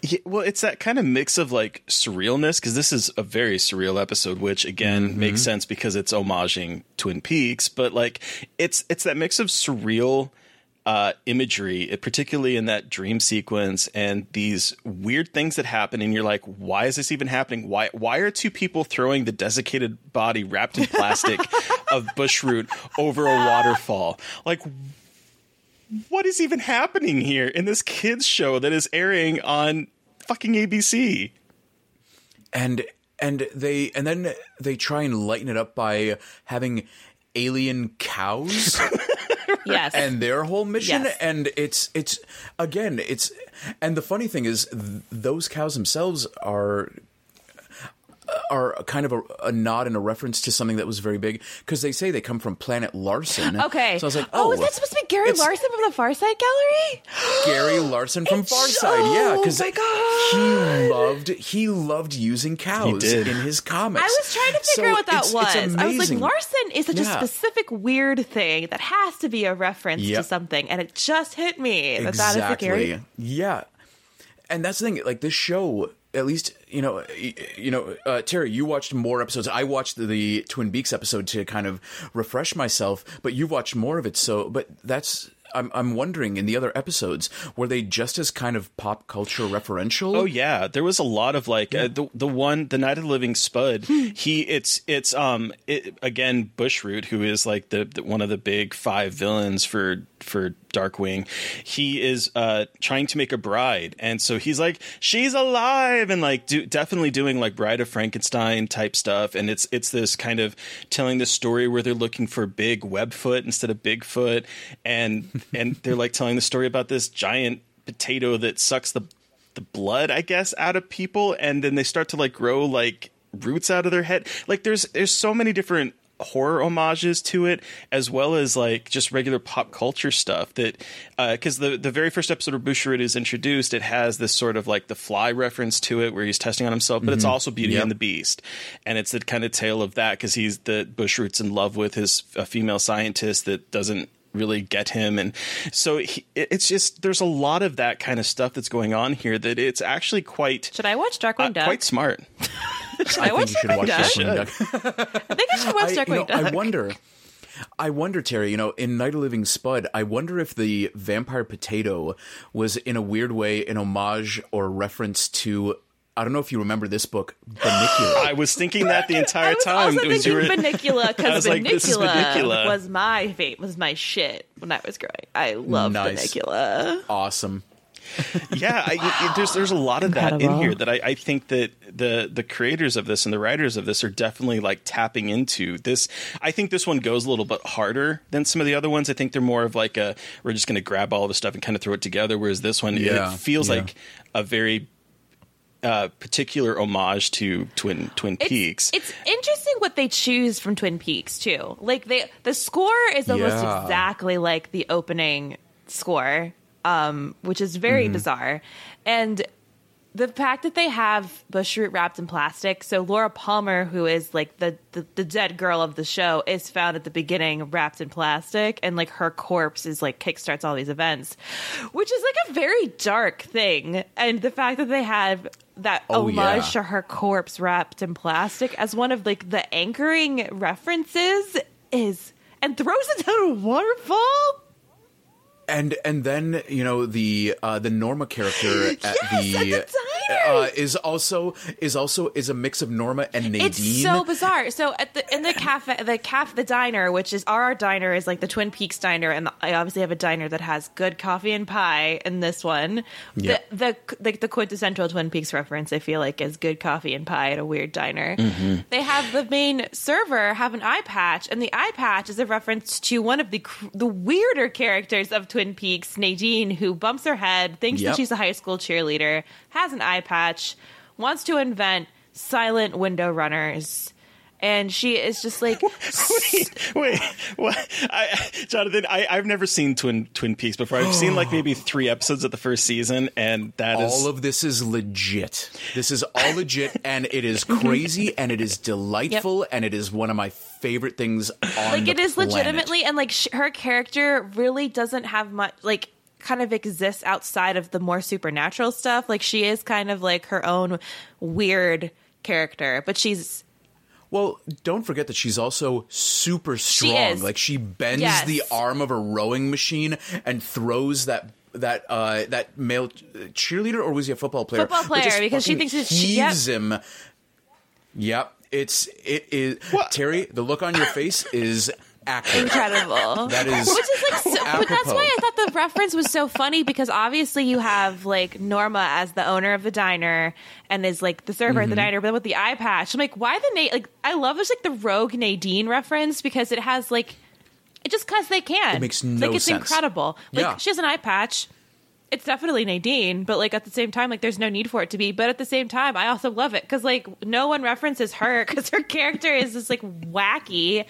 Yeah, well, it's that kind of mix of like surrealness because this is a very surreal episode, which again makes sense because it's homaging Twin Peaks. But like, it's it's that mix of surreal uh, imagery, particularly in that dream sequence, and these weird things that happen, and you're like, why is this even happening? Why why are two people throwing the desiccated body wrapped in plastic of bushroot over a waterfall? Like, what is even happening here in this kids show that is airing on fucking ABC? and and they and then they try and lighten it up by having alien cows Yes. and their whole mission Yes. and it's it's again it's and the funny thing is th- those cows themselves are are kind of a, a nod and a reference to something that was very big because they say they come from planet Larson. okay. so I was like, oh, oh, is that supposed to be Gary Larson from the Far Side Gallery? Gary Larson from It's- Farside, yeah, oh because my God. he loved he loved using cows did. in his comics. I was trying to figure So out what that it's- was. it's I was like. Larson is such a specific weird thing that has to be a reference to something, and it just hit me that that is the Gary. Yeah, and that's the thing. Like this show, at least you know, you know, uh, Terry, you watched more episodes. I watched the, Twin Beaks episode to kind of refresh myself, but you watched more of it. So, but that's. I'm I'm wondering in the other episodes were they just as kind of pop culture referential? Oh yeah, there was a lot of like uh, the the one the Night of the Living Spud. he it's it's um it, again Bushroot who is like the, the one of the big five villains for for Darkwing. He is uh trying to make a bride, and so he's like she's alive and like do, definitely doing like Bride of Frankenstein type stuff. And it's it's this kind of telling the story where they're looking for big Webfoot instead of Bigfoot, and and they're like telling the story about this giant potato that sucks the the blood, I guess, out of people, and then they start to like grow like roots out of their head. Like there's there's so many different horror homages to it as well as like just regular pop culture stuff that because the the very first episode of Bushroot is introduced it has this sort of like the fly reference to it where he's testing on himself but it's also Beauty Yep. and the Beast and it's the kind of tale of that because he's the Bushroot's in love with his a female scientist that doesn't really get him and so he, it's just there's a lot of that kind of stuff that's going on here that it's actually quite Should I watch Darkwing uh, Duck? quite smart Should I I, watch think you should Darkwing watch Duck? Darkwing Duck. I think I should watch I, Darkwing you know, Duck. I wonder. I wonder, Terry. You know, in Night of Living Spud, I wonder if the vampire potato was in a weird way an homage or reference to. I don't know if you remember this book, Bunnicula. I was thinking that the entire I was time also was thinking your- Bunnicula because was like, this is Bunnicula Bunnicula. was my fate, was my shit when I was growing. I love Nice. Bunnicula. awesome. yeah, I, it- there's there's a lot of that in here that I, I think that the the creators of this and the writers of this are definitely like tapping into this. I think this one goes a little bit harder than some of the other ones. I think they're more of like a we're just going to grab all the stuff and kind of throw it together. Whereas this one, Yeah, it feels yeah. like a very uh, particular homage to Twin Twin It's, Peaks. it's interesting what they choose from Twin Peaks too. Like they, the score is almost Yeah. exactly like the opening score, um, which is very Mm-hmm. bizarre. And the fact that they have bushroot wrapped in plastic. So Laura Palmer, who is like the, the the dead girl of the show, is found at the beginning wrapped in plastic, and like her corpse is like kickstarts all these events, which is like a very dark thing. And the fact that they have that Oh, homage yeah. to her corpse wrapped in plastic as one of like the anchoring references is and throws it down a waterfall. And and then you know the uh, the Norma character at Yes, the, at the diner. uh, is also is also is a mix of Norma and Nadine. It's so bizarre. So at the in the cafe, the cafe, the diner, which is our diner, is like the Twin Peaks diner, and I obviously have a diner that has good coffee and pie. In this one, Yeah. the, the like the quintessential Twin Peaks reference, I feel like, is good coffee and pie at a weird diner. They have the main server have an eye patch, and the eye patch is a reference to one of the the weirder characters of Twin Peaks, Nadine, who bumps her head, thinks Yep. that she's a high school cheerleader, has an eye patch, wants to invent silent window runners. And she is just like, wait, wait, what? I, Jonathan, I, I've never seen Twin Twin Peaks before. I've seen like maybe three episodes of the first season, and that is all of this is legit. This is all legit, and it is crazy, and it is delightful, and it is one of my favorite things on like the it is planet. legitimately, and like sh- her character really doesn't have much, like, kind of exists outside of the more supernatural stuff. Like she is kind of like her own weird character, but she's Well, don't forget that she's also super She strong. is. Like she bends Yes. the arm of a rowing machine and throws that that uh that male cheerleader or was he a football player? Football player, just because she thinks it's- she- yep. him. Yep, it's it is What? Terry. The look on your face is accurate. incredible. That is Which is like, so, but that's why I thought the reference was so funny because obviously you have like Norma as the owner of the diner and is like the server Mm-hmm. at the diner, but then with the eye patch, I'm like, why the Nate? Like, I love this like the Rogue Nadine reference because it has like, it just because they can. It makes no like it's sense. incredible. Like Yeah. she has an eye patch. It's definitely Nadine, but like at the same time, like there's no need for it to be. But at the same time, I also love it because like no one references her because her character is just like wacky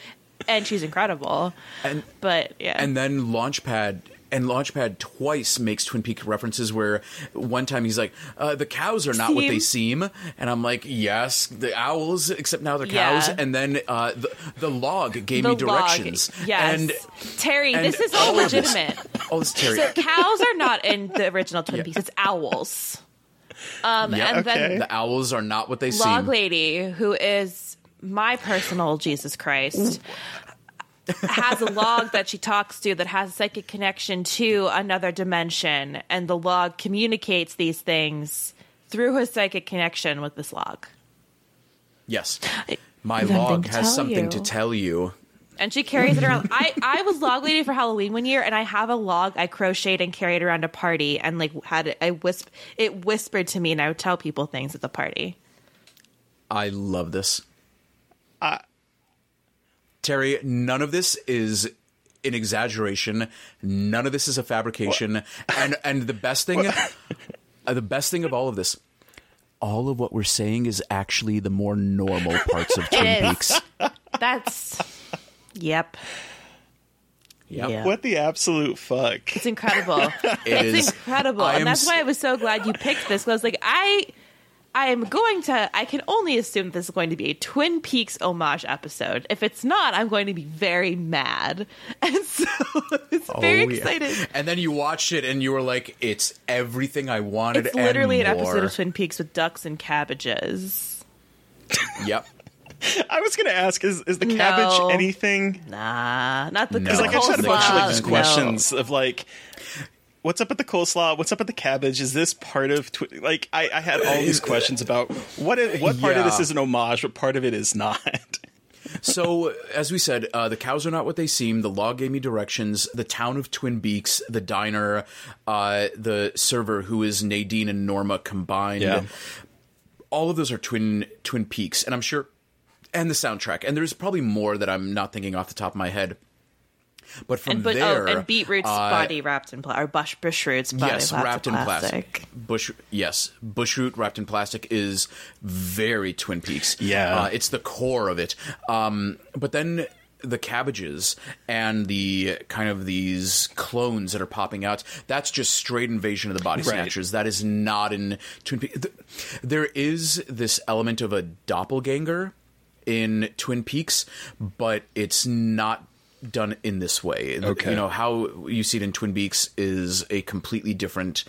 and she's incredible. And But yeah, and then Launchpad and Launchpad twice makes Twin Peak references where one time he's like, uh, "The cows are not what they seem," and I'm like, "Yes, the owls, except now they're cows." Yeah. And then uh, the the log gave the me directions. log. Yes, and Terry, and this is all all of this- legitimate. oh, it's Terry. So cows are not in the original Twin Yeah. Peaks; it's owls. Um, Yeah, and okay. then the owls are not what they Log seem. Log lady, who is my personal Jesus Christ, has a log that she talks to that has a psychic connection to another dimension, and the log communicates these things through her psychic connection with this log. Yes, my Something log has something you. to tell you. And she carries it around. I, I was log lady for Halloween one year, and I have a log I crocheted and carried around a party, and like had it. I whisp it whispered to me, and I would tell people things at the party. I love this. Terry, none of this is an exaggeration. None of this is a fabrication. And and the best thing uh, the best thing of all of this, all of what we're saying is actually the more normal parts of Twin. Peaks. That's yep. Yep. Yeah. what the absolute fuck. It's incredible. it's is- incredible, I and that's s- why I was so glad you picked this. Because like I, I am going to. I can only assume this is going to be a Twin Peaks homage episode. If it's not, I'm going to be very mad. And so it's oh, very Oh, yeah. excited. And then you watched it and you were like, it's everything I wanted. It's literally an and episode of Twin Peaks with ducks and cabbages. Yep. I was gonna ask, is is the No. cabbage anything? Nah, not the No. Because like I just had a bunch of like just coleslaw, no. questions of like, what's up with the coleslaw? What's up with the cabbage? Is this part of twi- like I, I had all these questions about what what part of this is an homage, what part of it is not. So, as we said, uh, the cows are not what they seem. The law gave me directions. The town of Twin Beaks, the diner, uh, the server who is Nadine and Norma combined. Yeah. All of those are Twin Twin Peaks, and I'm sure, and the soundtrack. And there's probably more that I'm not thinking off the top of my head. But from And but there, oh, and beetroot's uh, body wrapped in plastic, or bush bushroot's body yes, wrapped in plastic. Bush, yes, bushroot wrapped in plastic is very Twin Peaks. Yeah. uh, it's the core of it. Um, but then the cabbages and the kind of these clones that are popping out that's just straight invasion of the body Right. snatchers that is not in twin peaks there is this element of a doppelganger in twin peaks but it's not done in this way Okay. you know how you see it in twin peaks is a completely different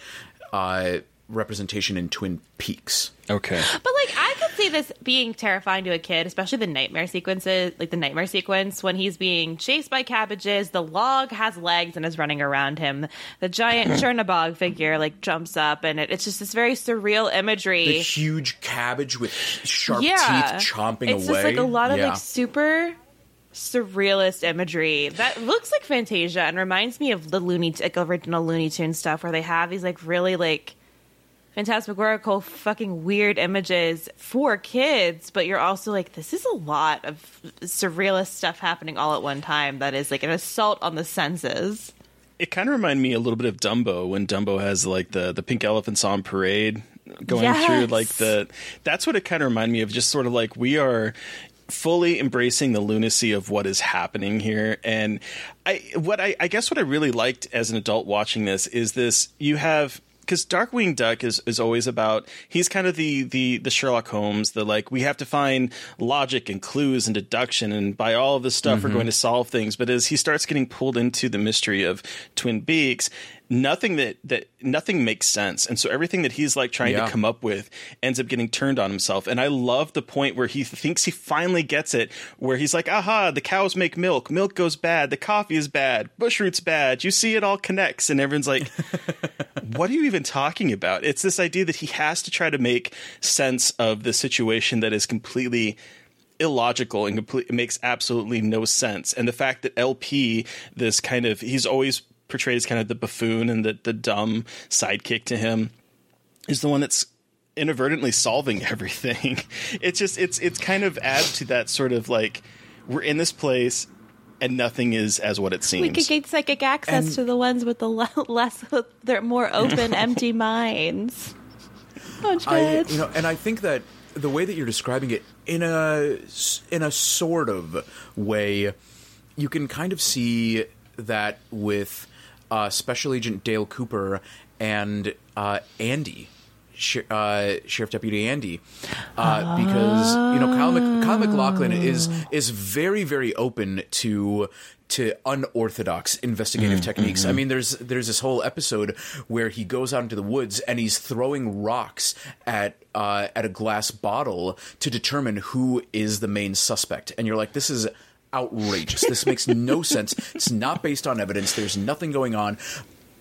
uh representation in twin peaks Okay. But like I could see this being terrifying to a kid, especially the nightmare sequences, like the nightmare sequence when he's being chased by cabbages, the log has legs and is running around him. The giant Chernobog figure like jumps up and it, it's just this very surreal imagery. the huge cabbage with sharp yeah. teeth chomping it's away. It's just like a lot of Yeah. like super surrealist imagery that looks like Fantasia and reminds me of the Looney like original Looney Tune stuff where they have these like really like phantasmagorical fucking weird images for kids but you're also like this is a lot of surrealist stuff happening all at one time that is like an assault on the senses It kind of reminded me a little bit of Dumbo when Dumbo has like the the pink elephants on parade going Yes. through like the that's what it kind of reminded me of just sort of like we are fully embracing the lunacy of what is happening here. And I what I, I guess what I really liked as an adult watching this is this you have because Darkwing Duck is, is always about he's kind of the, the the Sherlock Holmes the like we have to find logic and clues and deduction and by all of this stuff we're mm-hmm. going to solve things. But as he starts getting pulled into the mystery of Twin Peaks nothing that that nothing makes sense. And so everything that he's like trying Yeah. to come up with ends up getting turned on himself. And I love the point where he thinks he finally gets it where he's like aha the cows make milk. Milk goes bad. The coffee is bad. Bushroot's bad. You see it all connects. And everyone's like what are you even talking about? It's this idea that he has to try to make sense of the situation that is completely illogical and complete, it makes absolutely no sense. And the fact that LP, this kind of, he's always portrayed as kind of the buffoon and the, the dumb sidekick to him, is the one that's inadvertently solving everything. It's just, it's, it's kind of adds to that sort of like, we're in this place and nothing is as what it seems. we could get psychic access And- to the ones with the less they're more open empty minds Punch I, you know, and I think that the way that you're describing it in a in a sort of way, you can kind of see that with uh, Special Agent Dale Cooper and uh, Andy. Sher- uh, Sheriff Deputy Andy, uh, because you know Kyle, Mc- Kyle MacLachlan is is very very open to to unorthodox investigative techniques. I mean, there's there's this whole episode where he goes out into the woods and he's throwing rocks at uh, at a glass bottle to determine who is the main suspect, and you're like, this is outrageous. This makes no sense. It's not based on evidence. There's nothing going on.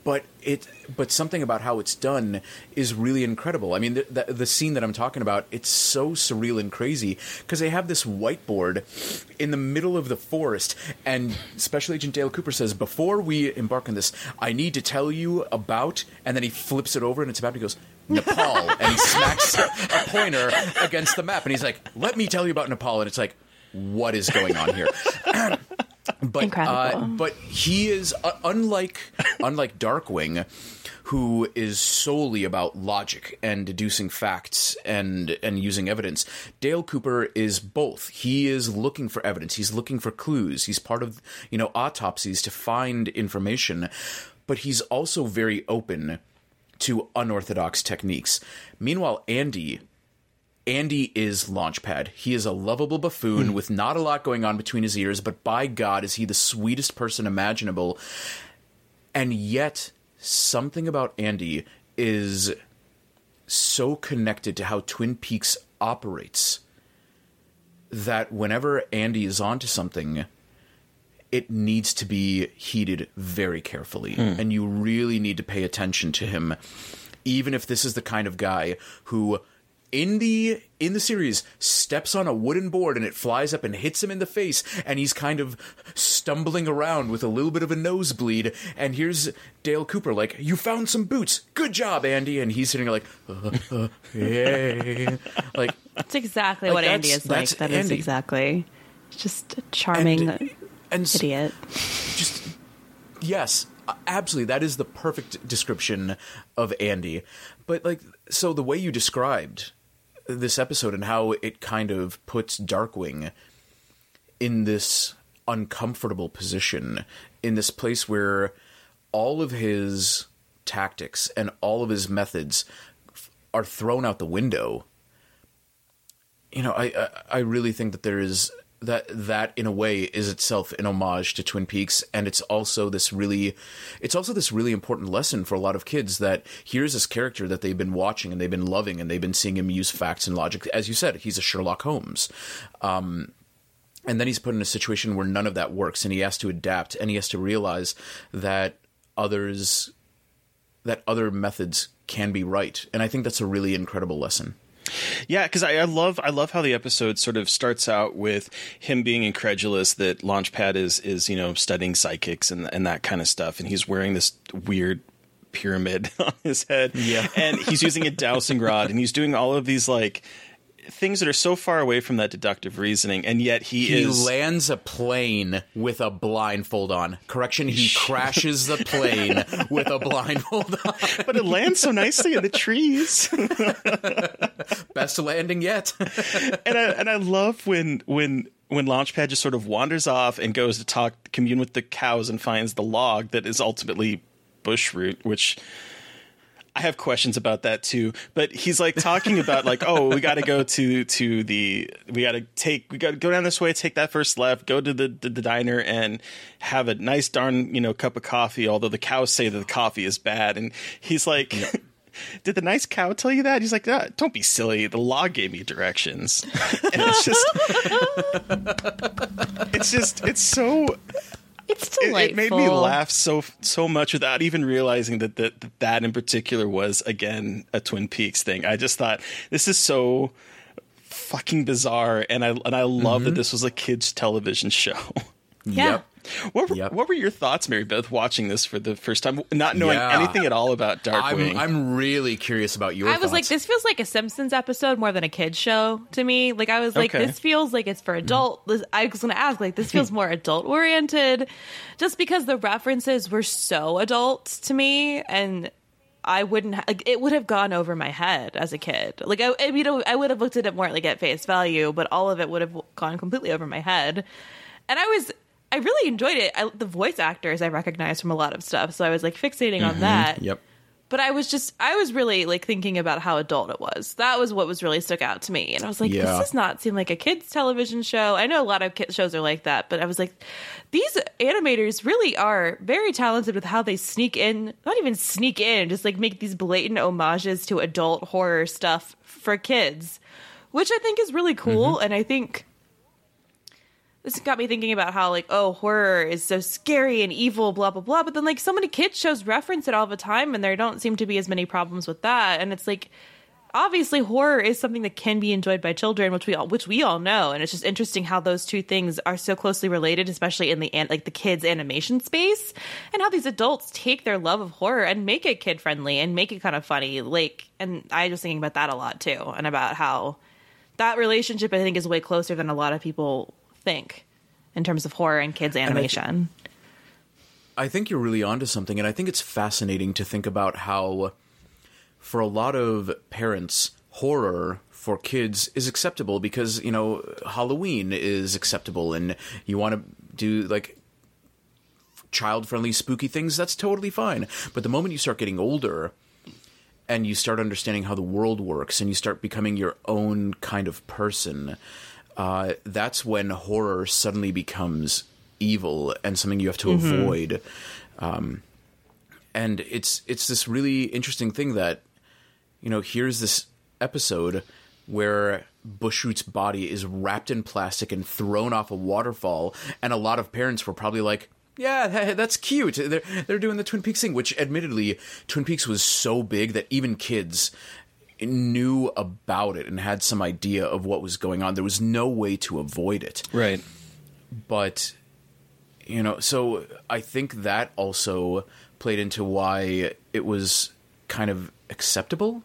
But it, but something about how it's done is really incredible. I mean, the, the, the scene that I'm talking about, it's so surreal and crazy because they have this whiteboard in the middle of the forest, and Special Agent Dale Cooper says, "Before we embark on this, I need to tell you about," and then he flips it over and it's about. He goes, Nepal, and he smacks a pointer against the map, and he's like, "Let me tell you about Nepal," and it's like, "What is going on here?" but Incredible. Uh, but he is uh, unlike unlike Darkwing, who is solely about logic and deducing facts and and using evidence. Dale Cooper is both. He is looking for evidence. He's looking for clues. He's part of you know autopsies to find information, but he's also very open to unorthodox techniques. Meanwhile, Andy Andy is Launchpad. He is a lovable buffoon hmm. with not a lot going on between his ears, but by God, is he the sweetest person imaginable. And yet, something about Andy is so connected to how Twin Peaks operates that whenever Andy is onto something, it needs to be heeded very carefully. Hmm. And you really need to pay attention to him, even if this is the kind of guy who in the in the series steps on a wooden board and it flies up and hits him in the face and he's kind of stumbling around with a little bit of a nosebleed and here's Dale Cooper like you found some boots good job Andy and he's sitting like uh, uh, yay like That's exactly Like, what Andy that's- is like. that's That is Andy. exactly. Just a charming and, and idiot. just yes absolutely that is the perfect description of andy but like so the way you described this episode and how it kind of puts darkwing in this uncomfortable position in this place where all of his tactics and all of his methods are thrown out the window. You know, I, I I really think that there is that that in a way is itself an homage to Twin Peaks, and it's also this really, it's also this really important lesson for a lot of kids that here's this character that they've been watching and they've been loving and they've been seeing him use facts and logic. As you said, he's a Sherlock Holmes. Um, and then he's put in a situation where none of that works and he has to adapt and he has to realize that others that other methods can be right and i think that's a really incredible lesson Yeah, because I, I love I love how the episode sort of starts out with him being incredulous that Launchpad is is you know studying psychics and and that kind of stuff, and he's wearing this weird pyramid on his head, Yeah. and he's using a dowsing rod, and he's doing all of these like things that are so far away from that deductive reasoning, and yet he, he is lands a plane with a blindfold on. Correction he crashes the plane with a blindfold on. But it lands so nicely in the trees. best landing yet. And I and I love when when when Launchpad just sort of wanders off and goes to talk commune with the cows and finds the log that is ultimately bushroot, which I have questions about that too. But he's like talking about like, oh, we got to go to to the we got to take we got to go down this way, take that first left, go to the, the the diner and have a nice darn you know cup of coffee. Although the cows say that the coffee is bad, and he's like. Did the nice cow tell you that? He's like, ah, don't be silly. The law gave me directions. And it's just, it's just, it's so It's it, delightful. it made me laugh so so much without even realizing that that, that that in particular was again a Twin Peaks thing. I just thought this is so fucking bizarre, and I and I love that mm-hmm. this was a kids television show. Yeah. yep What were, Yep. what were your thoughts, Mary Beth, watching this for the first time, not knowing Yeah. anything at all about Darkwing? I'm, I'm really curious about your I was like, this feels like a Simpsons episode more than a kids show to me. Like, I was like, Okay. this feels like it's for mm-hmm. adult. This, I was going to ask, like, this feels more adult oriented, just because the references were so adult to me, and I wouldn't. Ha- like, it would have gone over my head as a kid. Like, I, I know I would have looked at it more like at face value, but all of it would have gone completely over my head. And I was. I really enjoyed it. I, the voice actors I recognized from a lot of stuff, so I was like fixating on mm-hmm. that yep but I was just I was really like thinking about how adult it was. That was what was really stuck out to me, and I was like, Yeah. this does not seem like a kids television show. I know a lot of kids shows are like that, but I was like, these animators really are very talented with how they sneak in, not even sneak in, just like make these blatant homages to adult horror stuff for kids, which I think is really cool, mm-hmm. and I think this got me thinking about how like oh horror is so scary and evil blah blah blah. But then like so many kids shows reference it all the time and there don't seem to be as many problems with that. And it's like obviously horror is something that can be enjoyed by children which we all which we all know. And it's just interesting how those two things are so closely related especially in the like the kids animation space and how these adults take their love of horror and make it kid friendly and make it kind of funny. Like and i was thinking about that a lot too and about how that relationship i think is way closer than a lot of people think in terms of horror and kids animation I think you're really onto something, and I think it's fascinating to think about how, for a lot of parents, horror for kids is acceptable because you know Halloween is acceptable, and you want to do like child-friendly, spooky things. That's totally fine. But the moment you start getting older, and you start understanding how the world works, and you start becoming your own kind of person, uh, that's when horror suddenly becomes evil and something you have to avoid. Um, and it's it's this really interesting thing that you know here's this episode where Bushroot's body is wrapped in plastic and thrown off a waterfall, and a lot of parents were probably like. Yeah, that's cute. They're they're doing the Twin Peaks thing, which admittedly, Twin Peaks was so big that even kids knew about it and had some idea of what was going on. There was no way to avoid it right. but you know so i think that also played into why it was kind of acceptable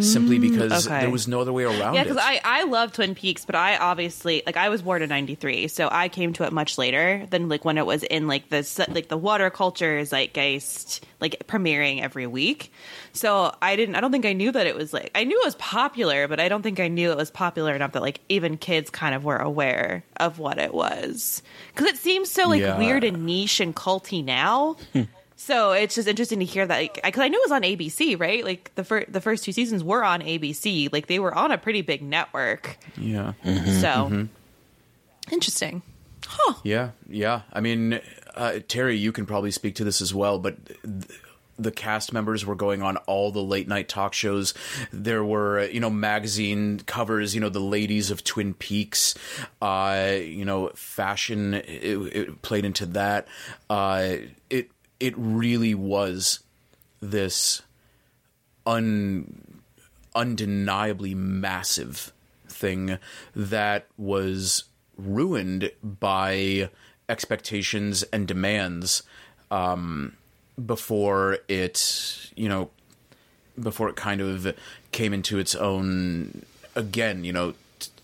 simply mm, because okay. there was no other way around it. Yeah, because I, I love Twin Peaks, but I obviously like I was born in '93, so I came to it much later than like when it was in like the like the water culture zeitgeist like premiering every week. So I didn't. I don't think I knew that it was like I knew it was popular, but I don't think I knew it was popular enough that like even kids kind of were aware of what it was because it seems so like Yeah. weird and niche and culty now. Hmm. So it's just interesting to hear that because I knew it was on ABC, right? Like the fir- the first two seasons were on ABC. Like they were on a pretty big network. yeah. So interesting. Huh. Yeah, yeah. I mean, uh, Terry, you can probably speak to this as well, but th- the cast members were going on all the late night talk shows. There were, you know, magazine covers, you know, the ladies of Twin Peaks, uh, you know, fashion, it, it played into that. Uh, it, it really was this un, undeniably massive thing that was ruined by expectations and demands um, before it, you know, before it kind of came into its own again, you know.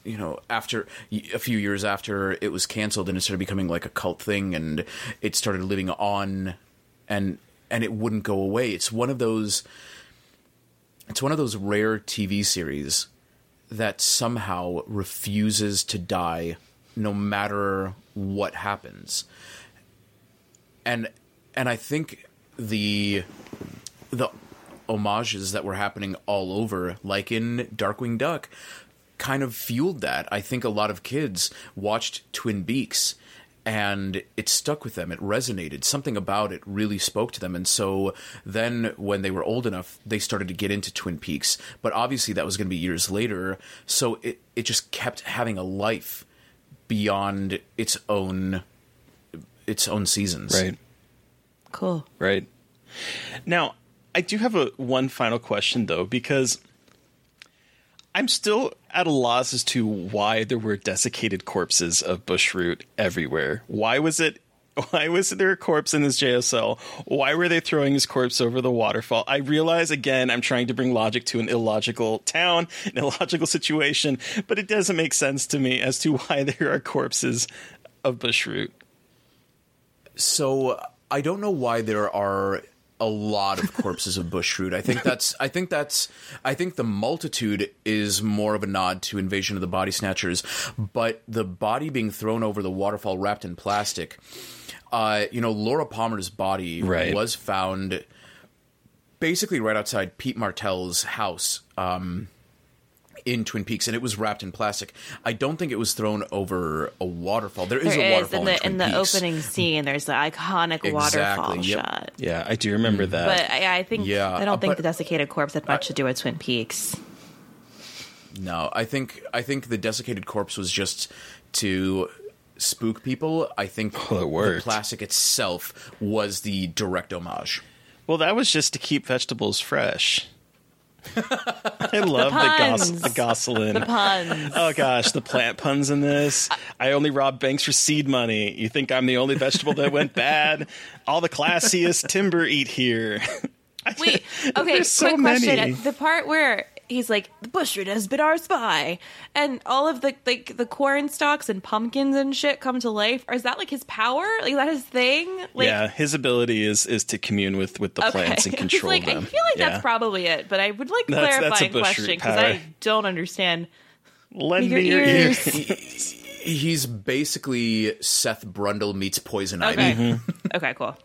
You know, after a few years after it was canceled, and it started becoming like a cult thing, and it started living on, and and it wouldn't go away. It's one of those. It's one of those rare TV series that somehow refuses to die no matter what happens. And and I think the the homages that were happening all over like in Darkwing Duck kind of fueled that. I think a lot of kids watched Twin Peaks and it stuck with them. It resonated. Something about it really spoke to them. And so then when they were old enough, they started to get into Twin Peaks. But obviously that was going to be years later. So it, it just kept having a life beyond its own its own seasons. Right. Cool. Right. Now, I do have a one final question though, because I'm still at a loss as to why there were desiccated corpses of Bushroot everywhere. Why was it? Why was there a corpse in this cell? Why were they throwing his corpse over the waterfall? I realize again I'm trying to bring logic to an illogical town, an illogical situation, but it doesn't make sense to me as to why there are corpses of Bushroot. So I don't know why there are a lot of corpses of bushroot. I think that's I think that's I think the multitude is more of a nod to Invasion of the Body Snatchers, but the body being thrown over the waterfall wrapped in plastic. Uh, you know, Laura Palmer's body Right. was found basically right outside Pete Martell's house. Um, in Twin Peaks, and it was wrapped in plastic. I don't think it was thrown over a waterfall. There is There a is waterfall in the Twin in the opening scene. There's the iconic waterfall yep. shot. Yeah, I do remember mm. that. But I, I think Yeah, I don't uh, think but- the desiccated corpse had much to do with Twin Peaks. No, I think I think the desiccated corpse was just to spook people. I think Well, it the plastic itself was the direct homage. Well, that was just to keep vegetables fresh. I love the, gos- the Gosalyn. Puns. Oh gosh, the plant puns in this. I only rob banks for seed money. You think I'm the only vegetable that went bad? All the classiest timber eat here. Wait, okay, There's so quick question. many. The part where he's like, the bushroot has been our spy, and all of the like the corn stalks and pumpkins and shit come to life. Or is that like his power? Like is that his thing? Like, yeah, his ability is is to commune with with the okay. plants and control like, them. I feel like Yeah. that's probably it, but I would like a That's- that's a clarifying bushroot question because. I don't understand. Lend your me your ears. ears. He's basically Seth Brundle meets Poison Okay, Ivy. okay, mm-hmm. cool.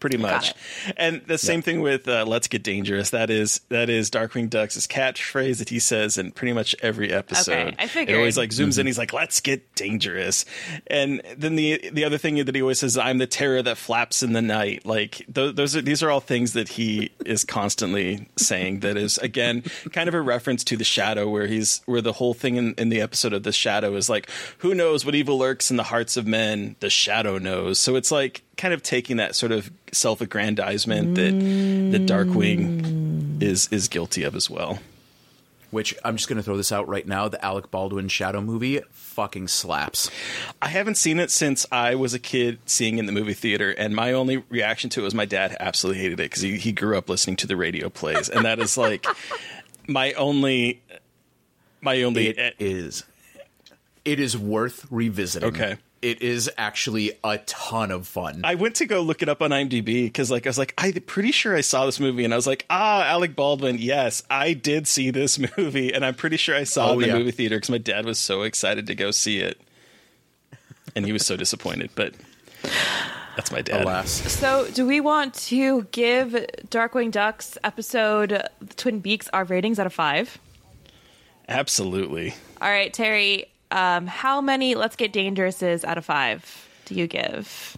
Pretty much. And the same thing with uh, "Let's Get Dangerous." That is that is Darkwing Duck's catchphrase that he says in pretty much every episode. Okay, I It figured. always like zooms in. He's like, "Let's get dangerous." And then the the other thing that he always says, "I'm the terror that flaps in the night." Like those, those are these are all things that he is constantly saying. That is again kind of a reference to the shadow, where he's where the whole thing in, in the episode of the shadow is like, "Who knows what evil lurks in the hearts of men? The shadow knows." So it's like kind of taking that sort of self-aggrandizement that that Darkwing is is guilty of as well. Which I'm just going to throw this out right now. The Alec Baldwin Shadow movie fucking slaps. I haven't seen it since I was a kid seeing it in the movie theater, and my only reaction to it was my dad absolutely hated it because he, he grew up listening to the radio plays, and that is like my only, my only. It is. It is worth revisiting. Okay. It is actually a ton of fun. I went to go look it up on IMDb because, like, I was like, I'm pretty sure I saw this movie, and I was like, ah, Alec Baldwin. Yes, I did see this movie, and I'm pretty sure I saw Oh, it in the yeah. movie theater because my dad was so excited to go see it, and he was so disappointed. But that's my dad. Alas. So, do we want to give Darkwing Duck's episode Twin Beaks our ratings out of five? Absolutely. All right, Terry, um, how many Let's Get Dangerouses out of five do you give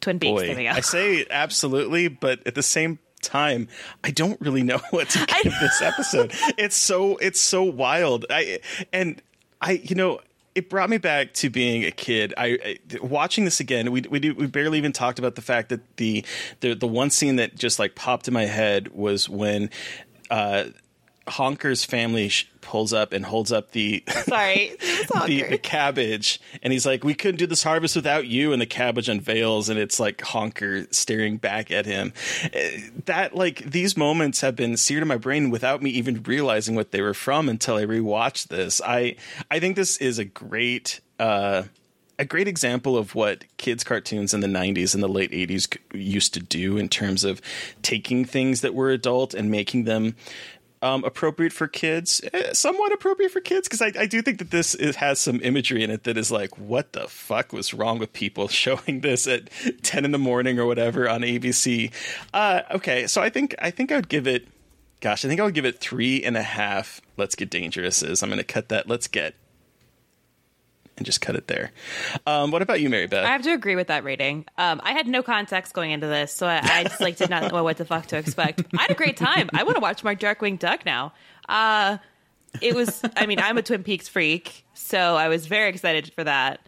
Twin Peaks? Boy. I say absolutely, but at the same time, I don't really know what to give this episode. It's so it's so wild. I and I you know it brought me back to being a kid. I, I watching this again. We we do, we barely even talked about the fact that the the the one scene that just like popped in my head was when. Uh, Honker's family sh- pulls up and holds up the Sorry, the, the cabbage. And he's like we couldn't do this harvest without you. And the cabbage unveils and it's like honker staring back at him. Eh, that like these moments have been seared in my brain without me even realizing what they were from until i rewatched this. I i think this is a great uh a great example of what kids cartoons in the 90s and the late 80s used to do in terms of taking things that were adult and making them um, appropriate for kids, eh, somewhat appropriate for kids, because I, I do think that this is, has some imagery in it that is like, what the fuck was wrong with people showing this at ten in the morning or whatever on ABC? Uh, okay, so I think I think I would give it, gosh, I think I would give it three and a half. Let's get dangerouses. I'm going to cut that. Let's get. And just cut it there. Um, what about you, Mary Beth? I have to agree with that rating. Um, I had no context going into this, so I, I just like did not know what the fuck to expect. I had a great time. I want to watch more Darkwing Duck now. Uh, it was. I mean, I'm a Twin Peaks freak, so I was very excited for that.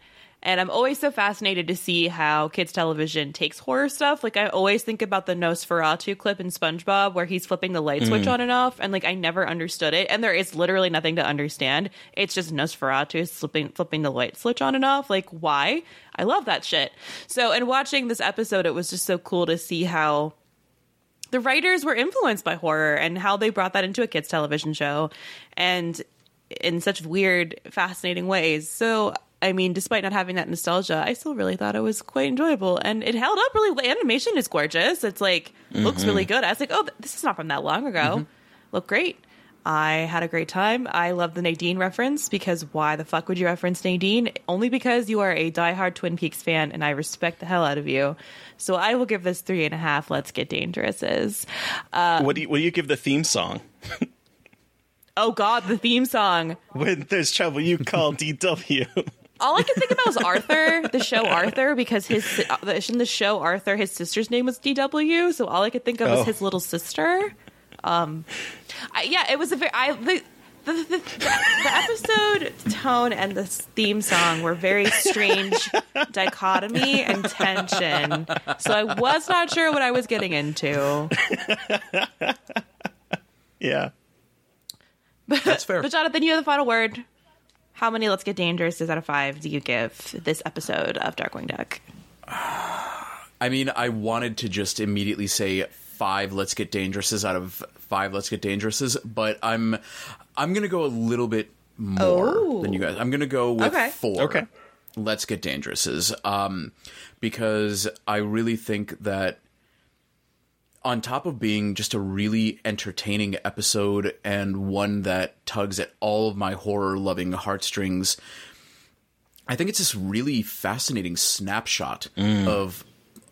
And I'm always so fascinated to see how kids television takes horror stuff. Like I always think about the Nosferatu clip in SpongeBob where he's flipping the light switch mm. on and off, and like I never understood it. And there is literally nothing to understand. It's just Nosferatu flipping flipping the light switch on and off. Like why? I love that shit. So, and watching this episode, it was just so cool to see how the writers were influenced by horror and how they brought that into a kids television show and in such weird fascinating ways so i mean despite not having that nostalgia i still really thought it was quite enjoyable and it held up really well. animation is gorgeous it's like looks mm-hmm. really good i was like oh this is not from that long ago mm-hmm. look great I had a great time. I love the Nadine reference because why the fuck would you reference Nadine? Only because you are a diehard Twin Peaks fan and I respect the hell out of you. So I will give this three and a half. Let's get dangerouses. Uh, what do you, what do you give the theme song? Oh God, the theme song. When there's trouble, you call DW. All I could think about was Arthur, the show Arthur, because his uh, in the show Arthur, his sister's name was DW. So all I could think of Oh. was his little sister. Um, I, yeah, it was a very I the. The, the, the, the episode tone and the theme song were very strange dichotomy and tension. So I was not sure what I was getting into. yeah. That's fair. But Jonathan, you have the final word. How many Let's Get Dangerous is out of five do you give this episode of Darkwing Duck? I mean, I wanted to just immediately say five let's get dangerouses out of five let's get dangerouses, but I'm I'm gonna go a little bit more Oh. than you guys. I'm gonna go with Okay. four. Okay. Let's get dangerouses. Um because I really think that on top of being just a really entertaining episode and one that tugs at all of my horror loving heartstrings, I think it's this really fascinating snapshot mm. of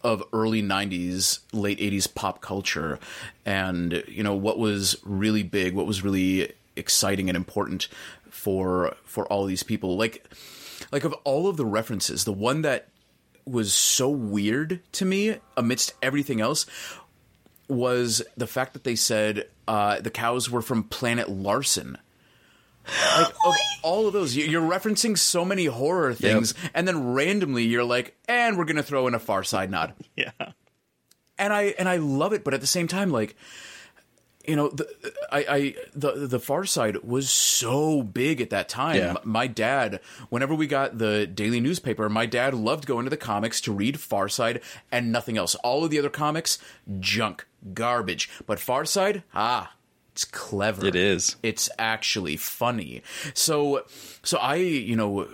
of early 90s late 80s pop culture and you know what was really big what was really exciting and important for for all these people. Like like of all of the references the one that was so weird to me amidst everything else was the fact that they said uh, the cows were from planet Larson. Like of all of those, you- you're referencing so many horror things, and then randomly you're like, "And we're gonna throw in a Far Side nod," Yeah. and I and I love it, but at the same time, like, you know, the, I, I the the Far Side was so big at that time. Yeah. My dad, whenever we got the daily newspaper, my dad loved going to the comics to read Far Side and nothing else. All of the other comics, junk, garbage. But Far Side, ah, it's clever. It is. It's actually funny. So so I, you know,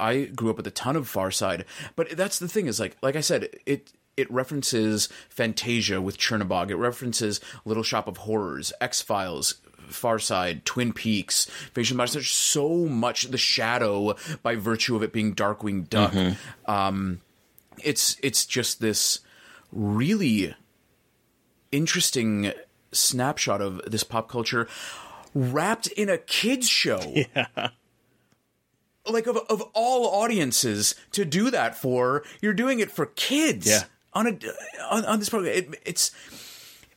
I grew up with a ton of Far Side, but that's the thing is like like I said, it it references Fantasia with Chernobog. It references Little Shop of Horrors, X Files, Far Side, Twin Peaks, Invasion of the Body Snatchers. So much The Shadow by virtue of it being Darkwing Duck. Um, it's it's just this really interesting snapshot of this pop culture wrapped in a kids show. Yeah. Like of of all audiences to do that for, you're doing it for kids. Yeah. On a on, on this program, it, it's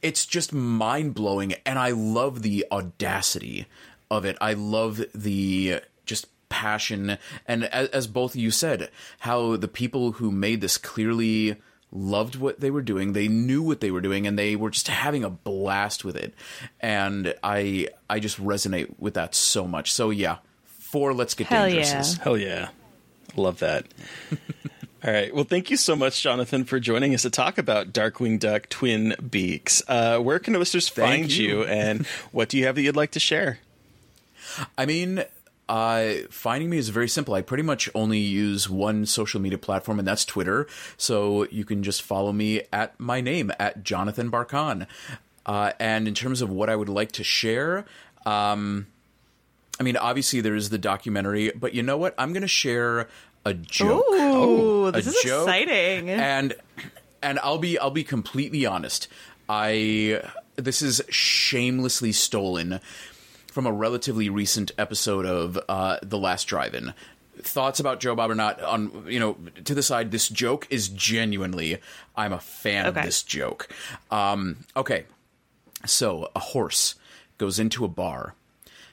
it's just mind blowing, and I love the audacity of it. I love the just passion, and as, as both of you said, how the people who made this clearly loved what they were doing. They knew what they were doing, and they were just having a blast with it. And I I just resonate with that so much. So yeah, four. Let's get Hell dangerous. yeah. Hell yeah. Love that. All right. Well, thank you so much, Jonathan, for joining us to talk about Darkwing Duck Twin Beaks. Uh, where can listeners Thank find you. you. and what do you have that you'd like to share? I mean, uh, finding me is very simple. I pretty much only use one social media platform, and that's Twitter. So you can just follow me at my name, at Jonathan Barkan. Uh, and in terms of what I would like to share, um, I mean, obviously there is the documentary, but you know what? I'm going to share a joke. Ooh, a this is joke, exciting. And and I'll be I'll be completely honest. I this is shamelessly stolen from a relatively recent episode of uh, The Last Drive-In. Thoughts about Joe Bob or not? On you know, to the side. This joke is genuinely. I'm a fan Okay. of this joke. Um, okay, so a horse goes into a bar,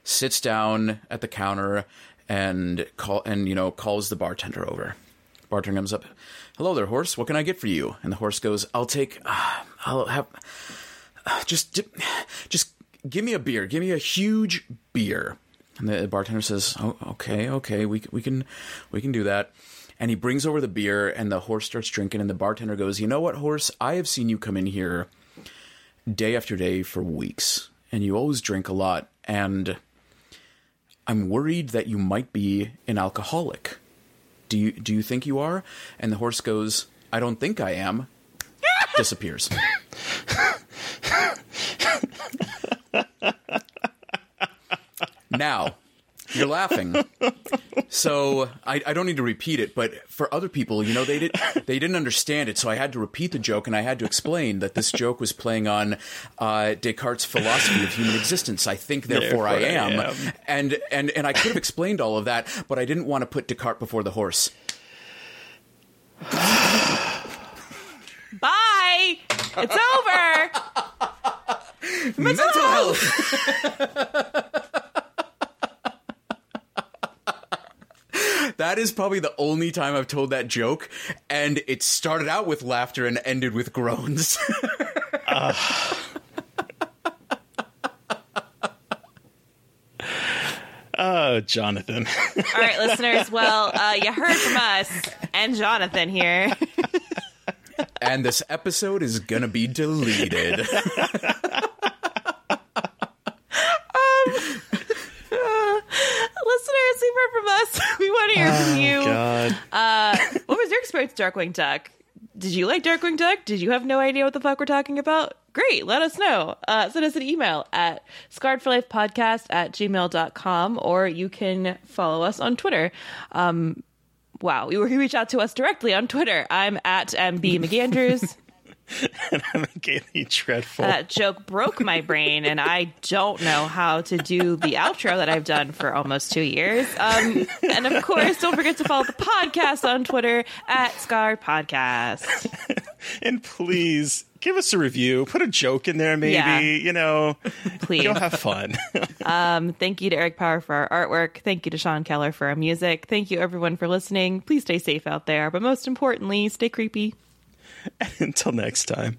sits down at the counter, and call and you know calls the bartender over. Bartender comes up. Hello there, horse. What can I get for you? And the horse goes, "I'll take. Uh, I'll have. Uh, just, just give me a beer. Give me a huge beer." And the bartender says, "Oh, okay, okay. We we can we can do that." And he brings over the beer, and the horse starts drinking. And the bartender goes, "You know what, horse? I have seen you come in here day after day for weeks, and you always drink a lot. And I'm worried that you might be an alcoholic. Do you do you think you are?" And the horse goes, "I don't think I am." Disappears. now, you're laughing. So I, I don't need to repeat it, but for other people, you know, they did they didn't understand it, so I had to repeat the joke, and I had to explain that this joke was playing on uh, Descartes' philosophy of human existence. I think, therefore, I, Therefore I am. am. and and and I could have explained all of that, but I didn't want to put Descartes before the horse. Bye. It's over. Mental health. That is probably the only time I've told that joke, and it started out with laughter and ended with groans. Oh, Jonathan. All right, listeners. Well, uh, you heard from us and Jonathan here. and this episode is gonna be deleted. listeners, you've heard from us. We want to hear from you. God. Uh, what was your experience Darkwing Duck? Did you like Darkwing Duck? Did you have no idea what the fuck we're talking about? Great, let us know. Uh, send us an email at scarredforlifepodcast at gmail.com or you can follow us on Twitter. Um, wow, you can reach out to us directly on Twitter. I'm at MB McAndrews. I'm gaily dreadful. that joke broke my brain and i don't know how to do the outro that i've done for almost two years um, and of course don't forget to follow the podcast on twitter at scar podcast and please give us a review. Put a joke in there, maybe. Yeah. You know, please you'll have fun. um, thank you to eric power for our artwork thank you to sean keller for our music thank you everyone for listening please stay safe out there but most importantly stay creepy Until next time.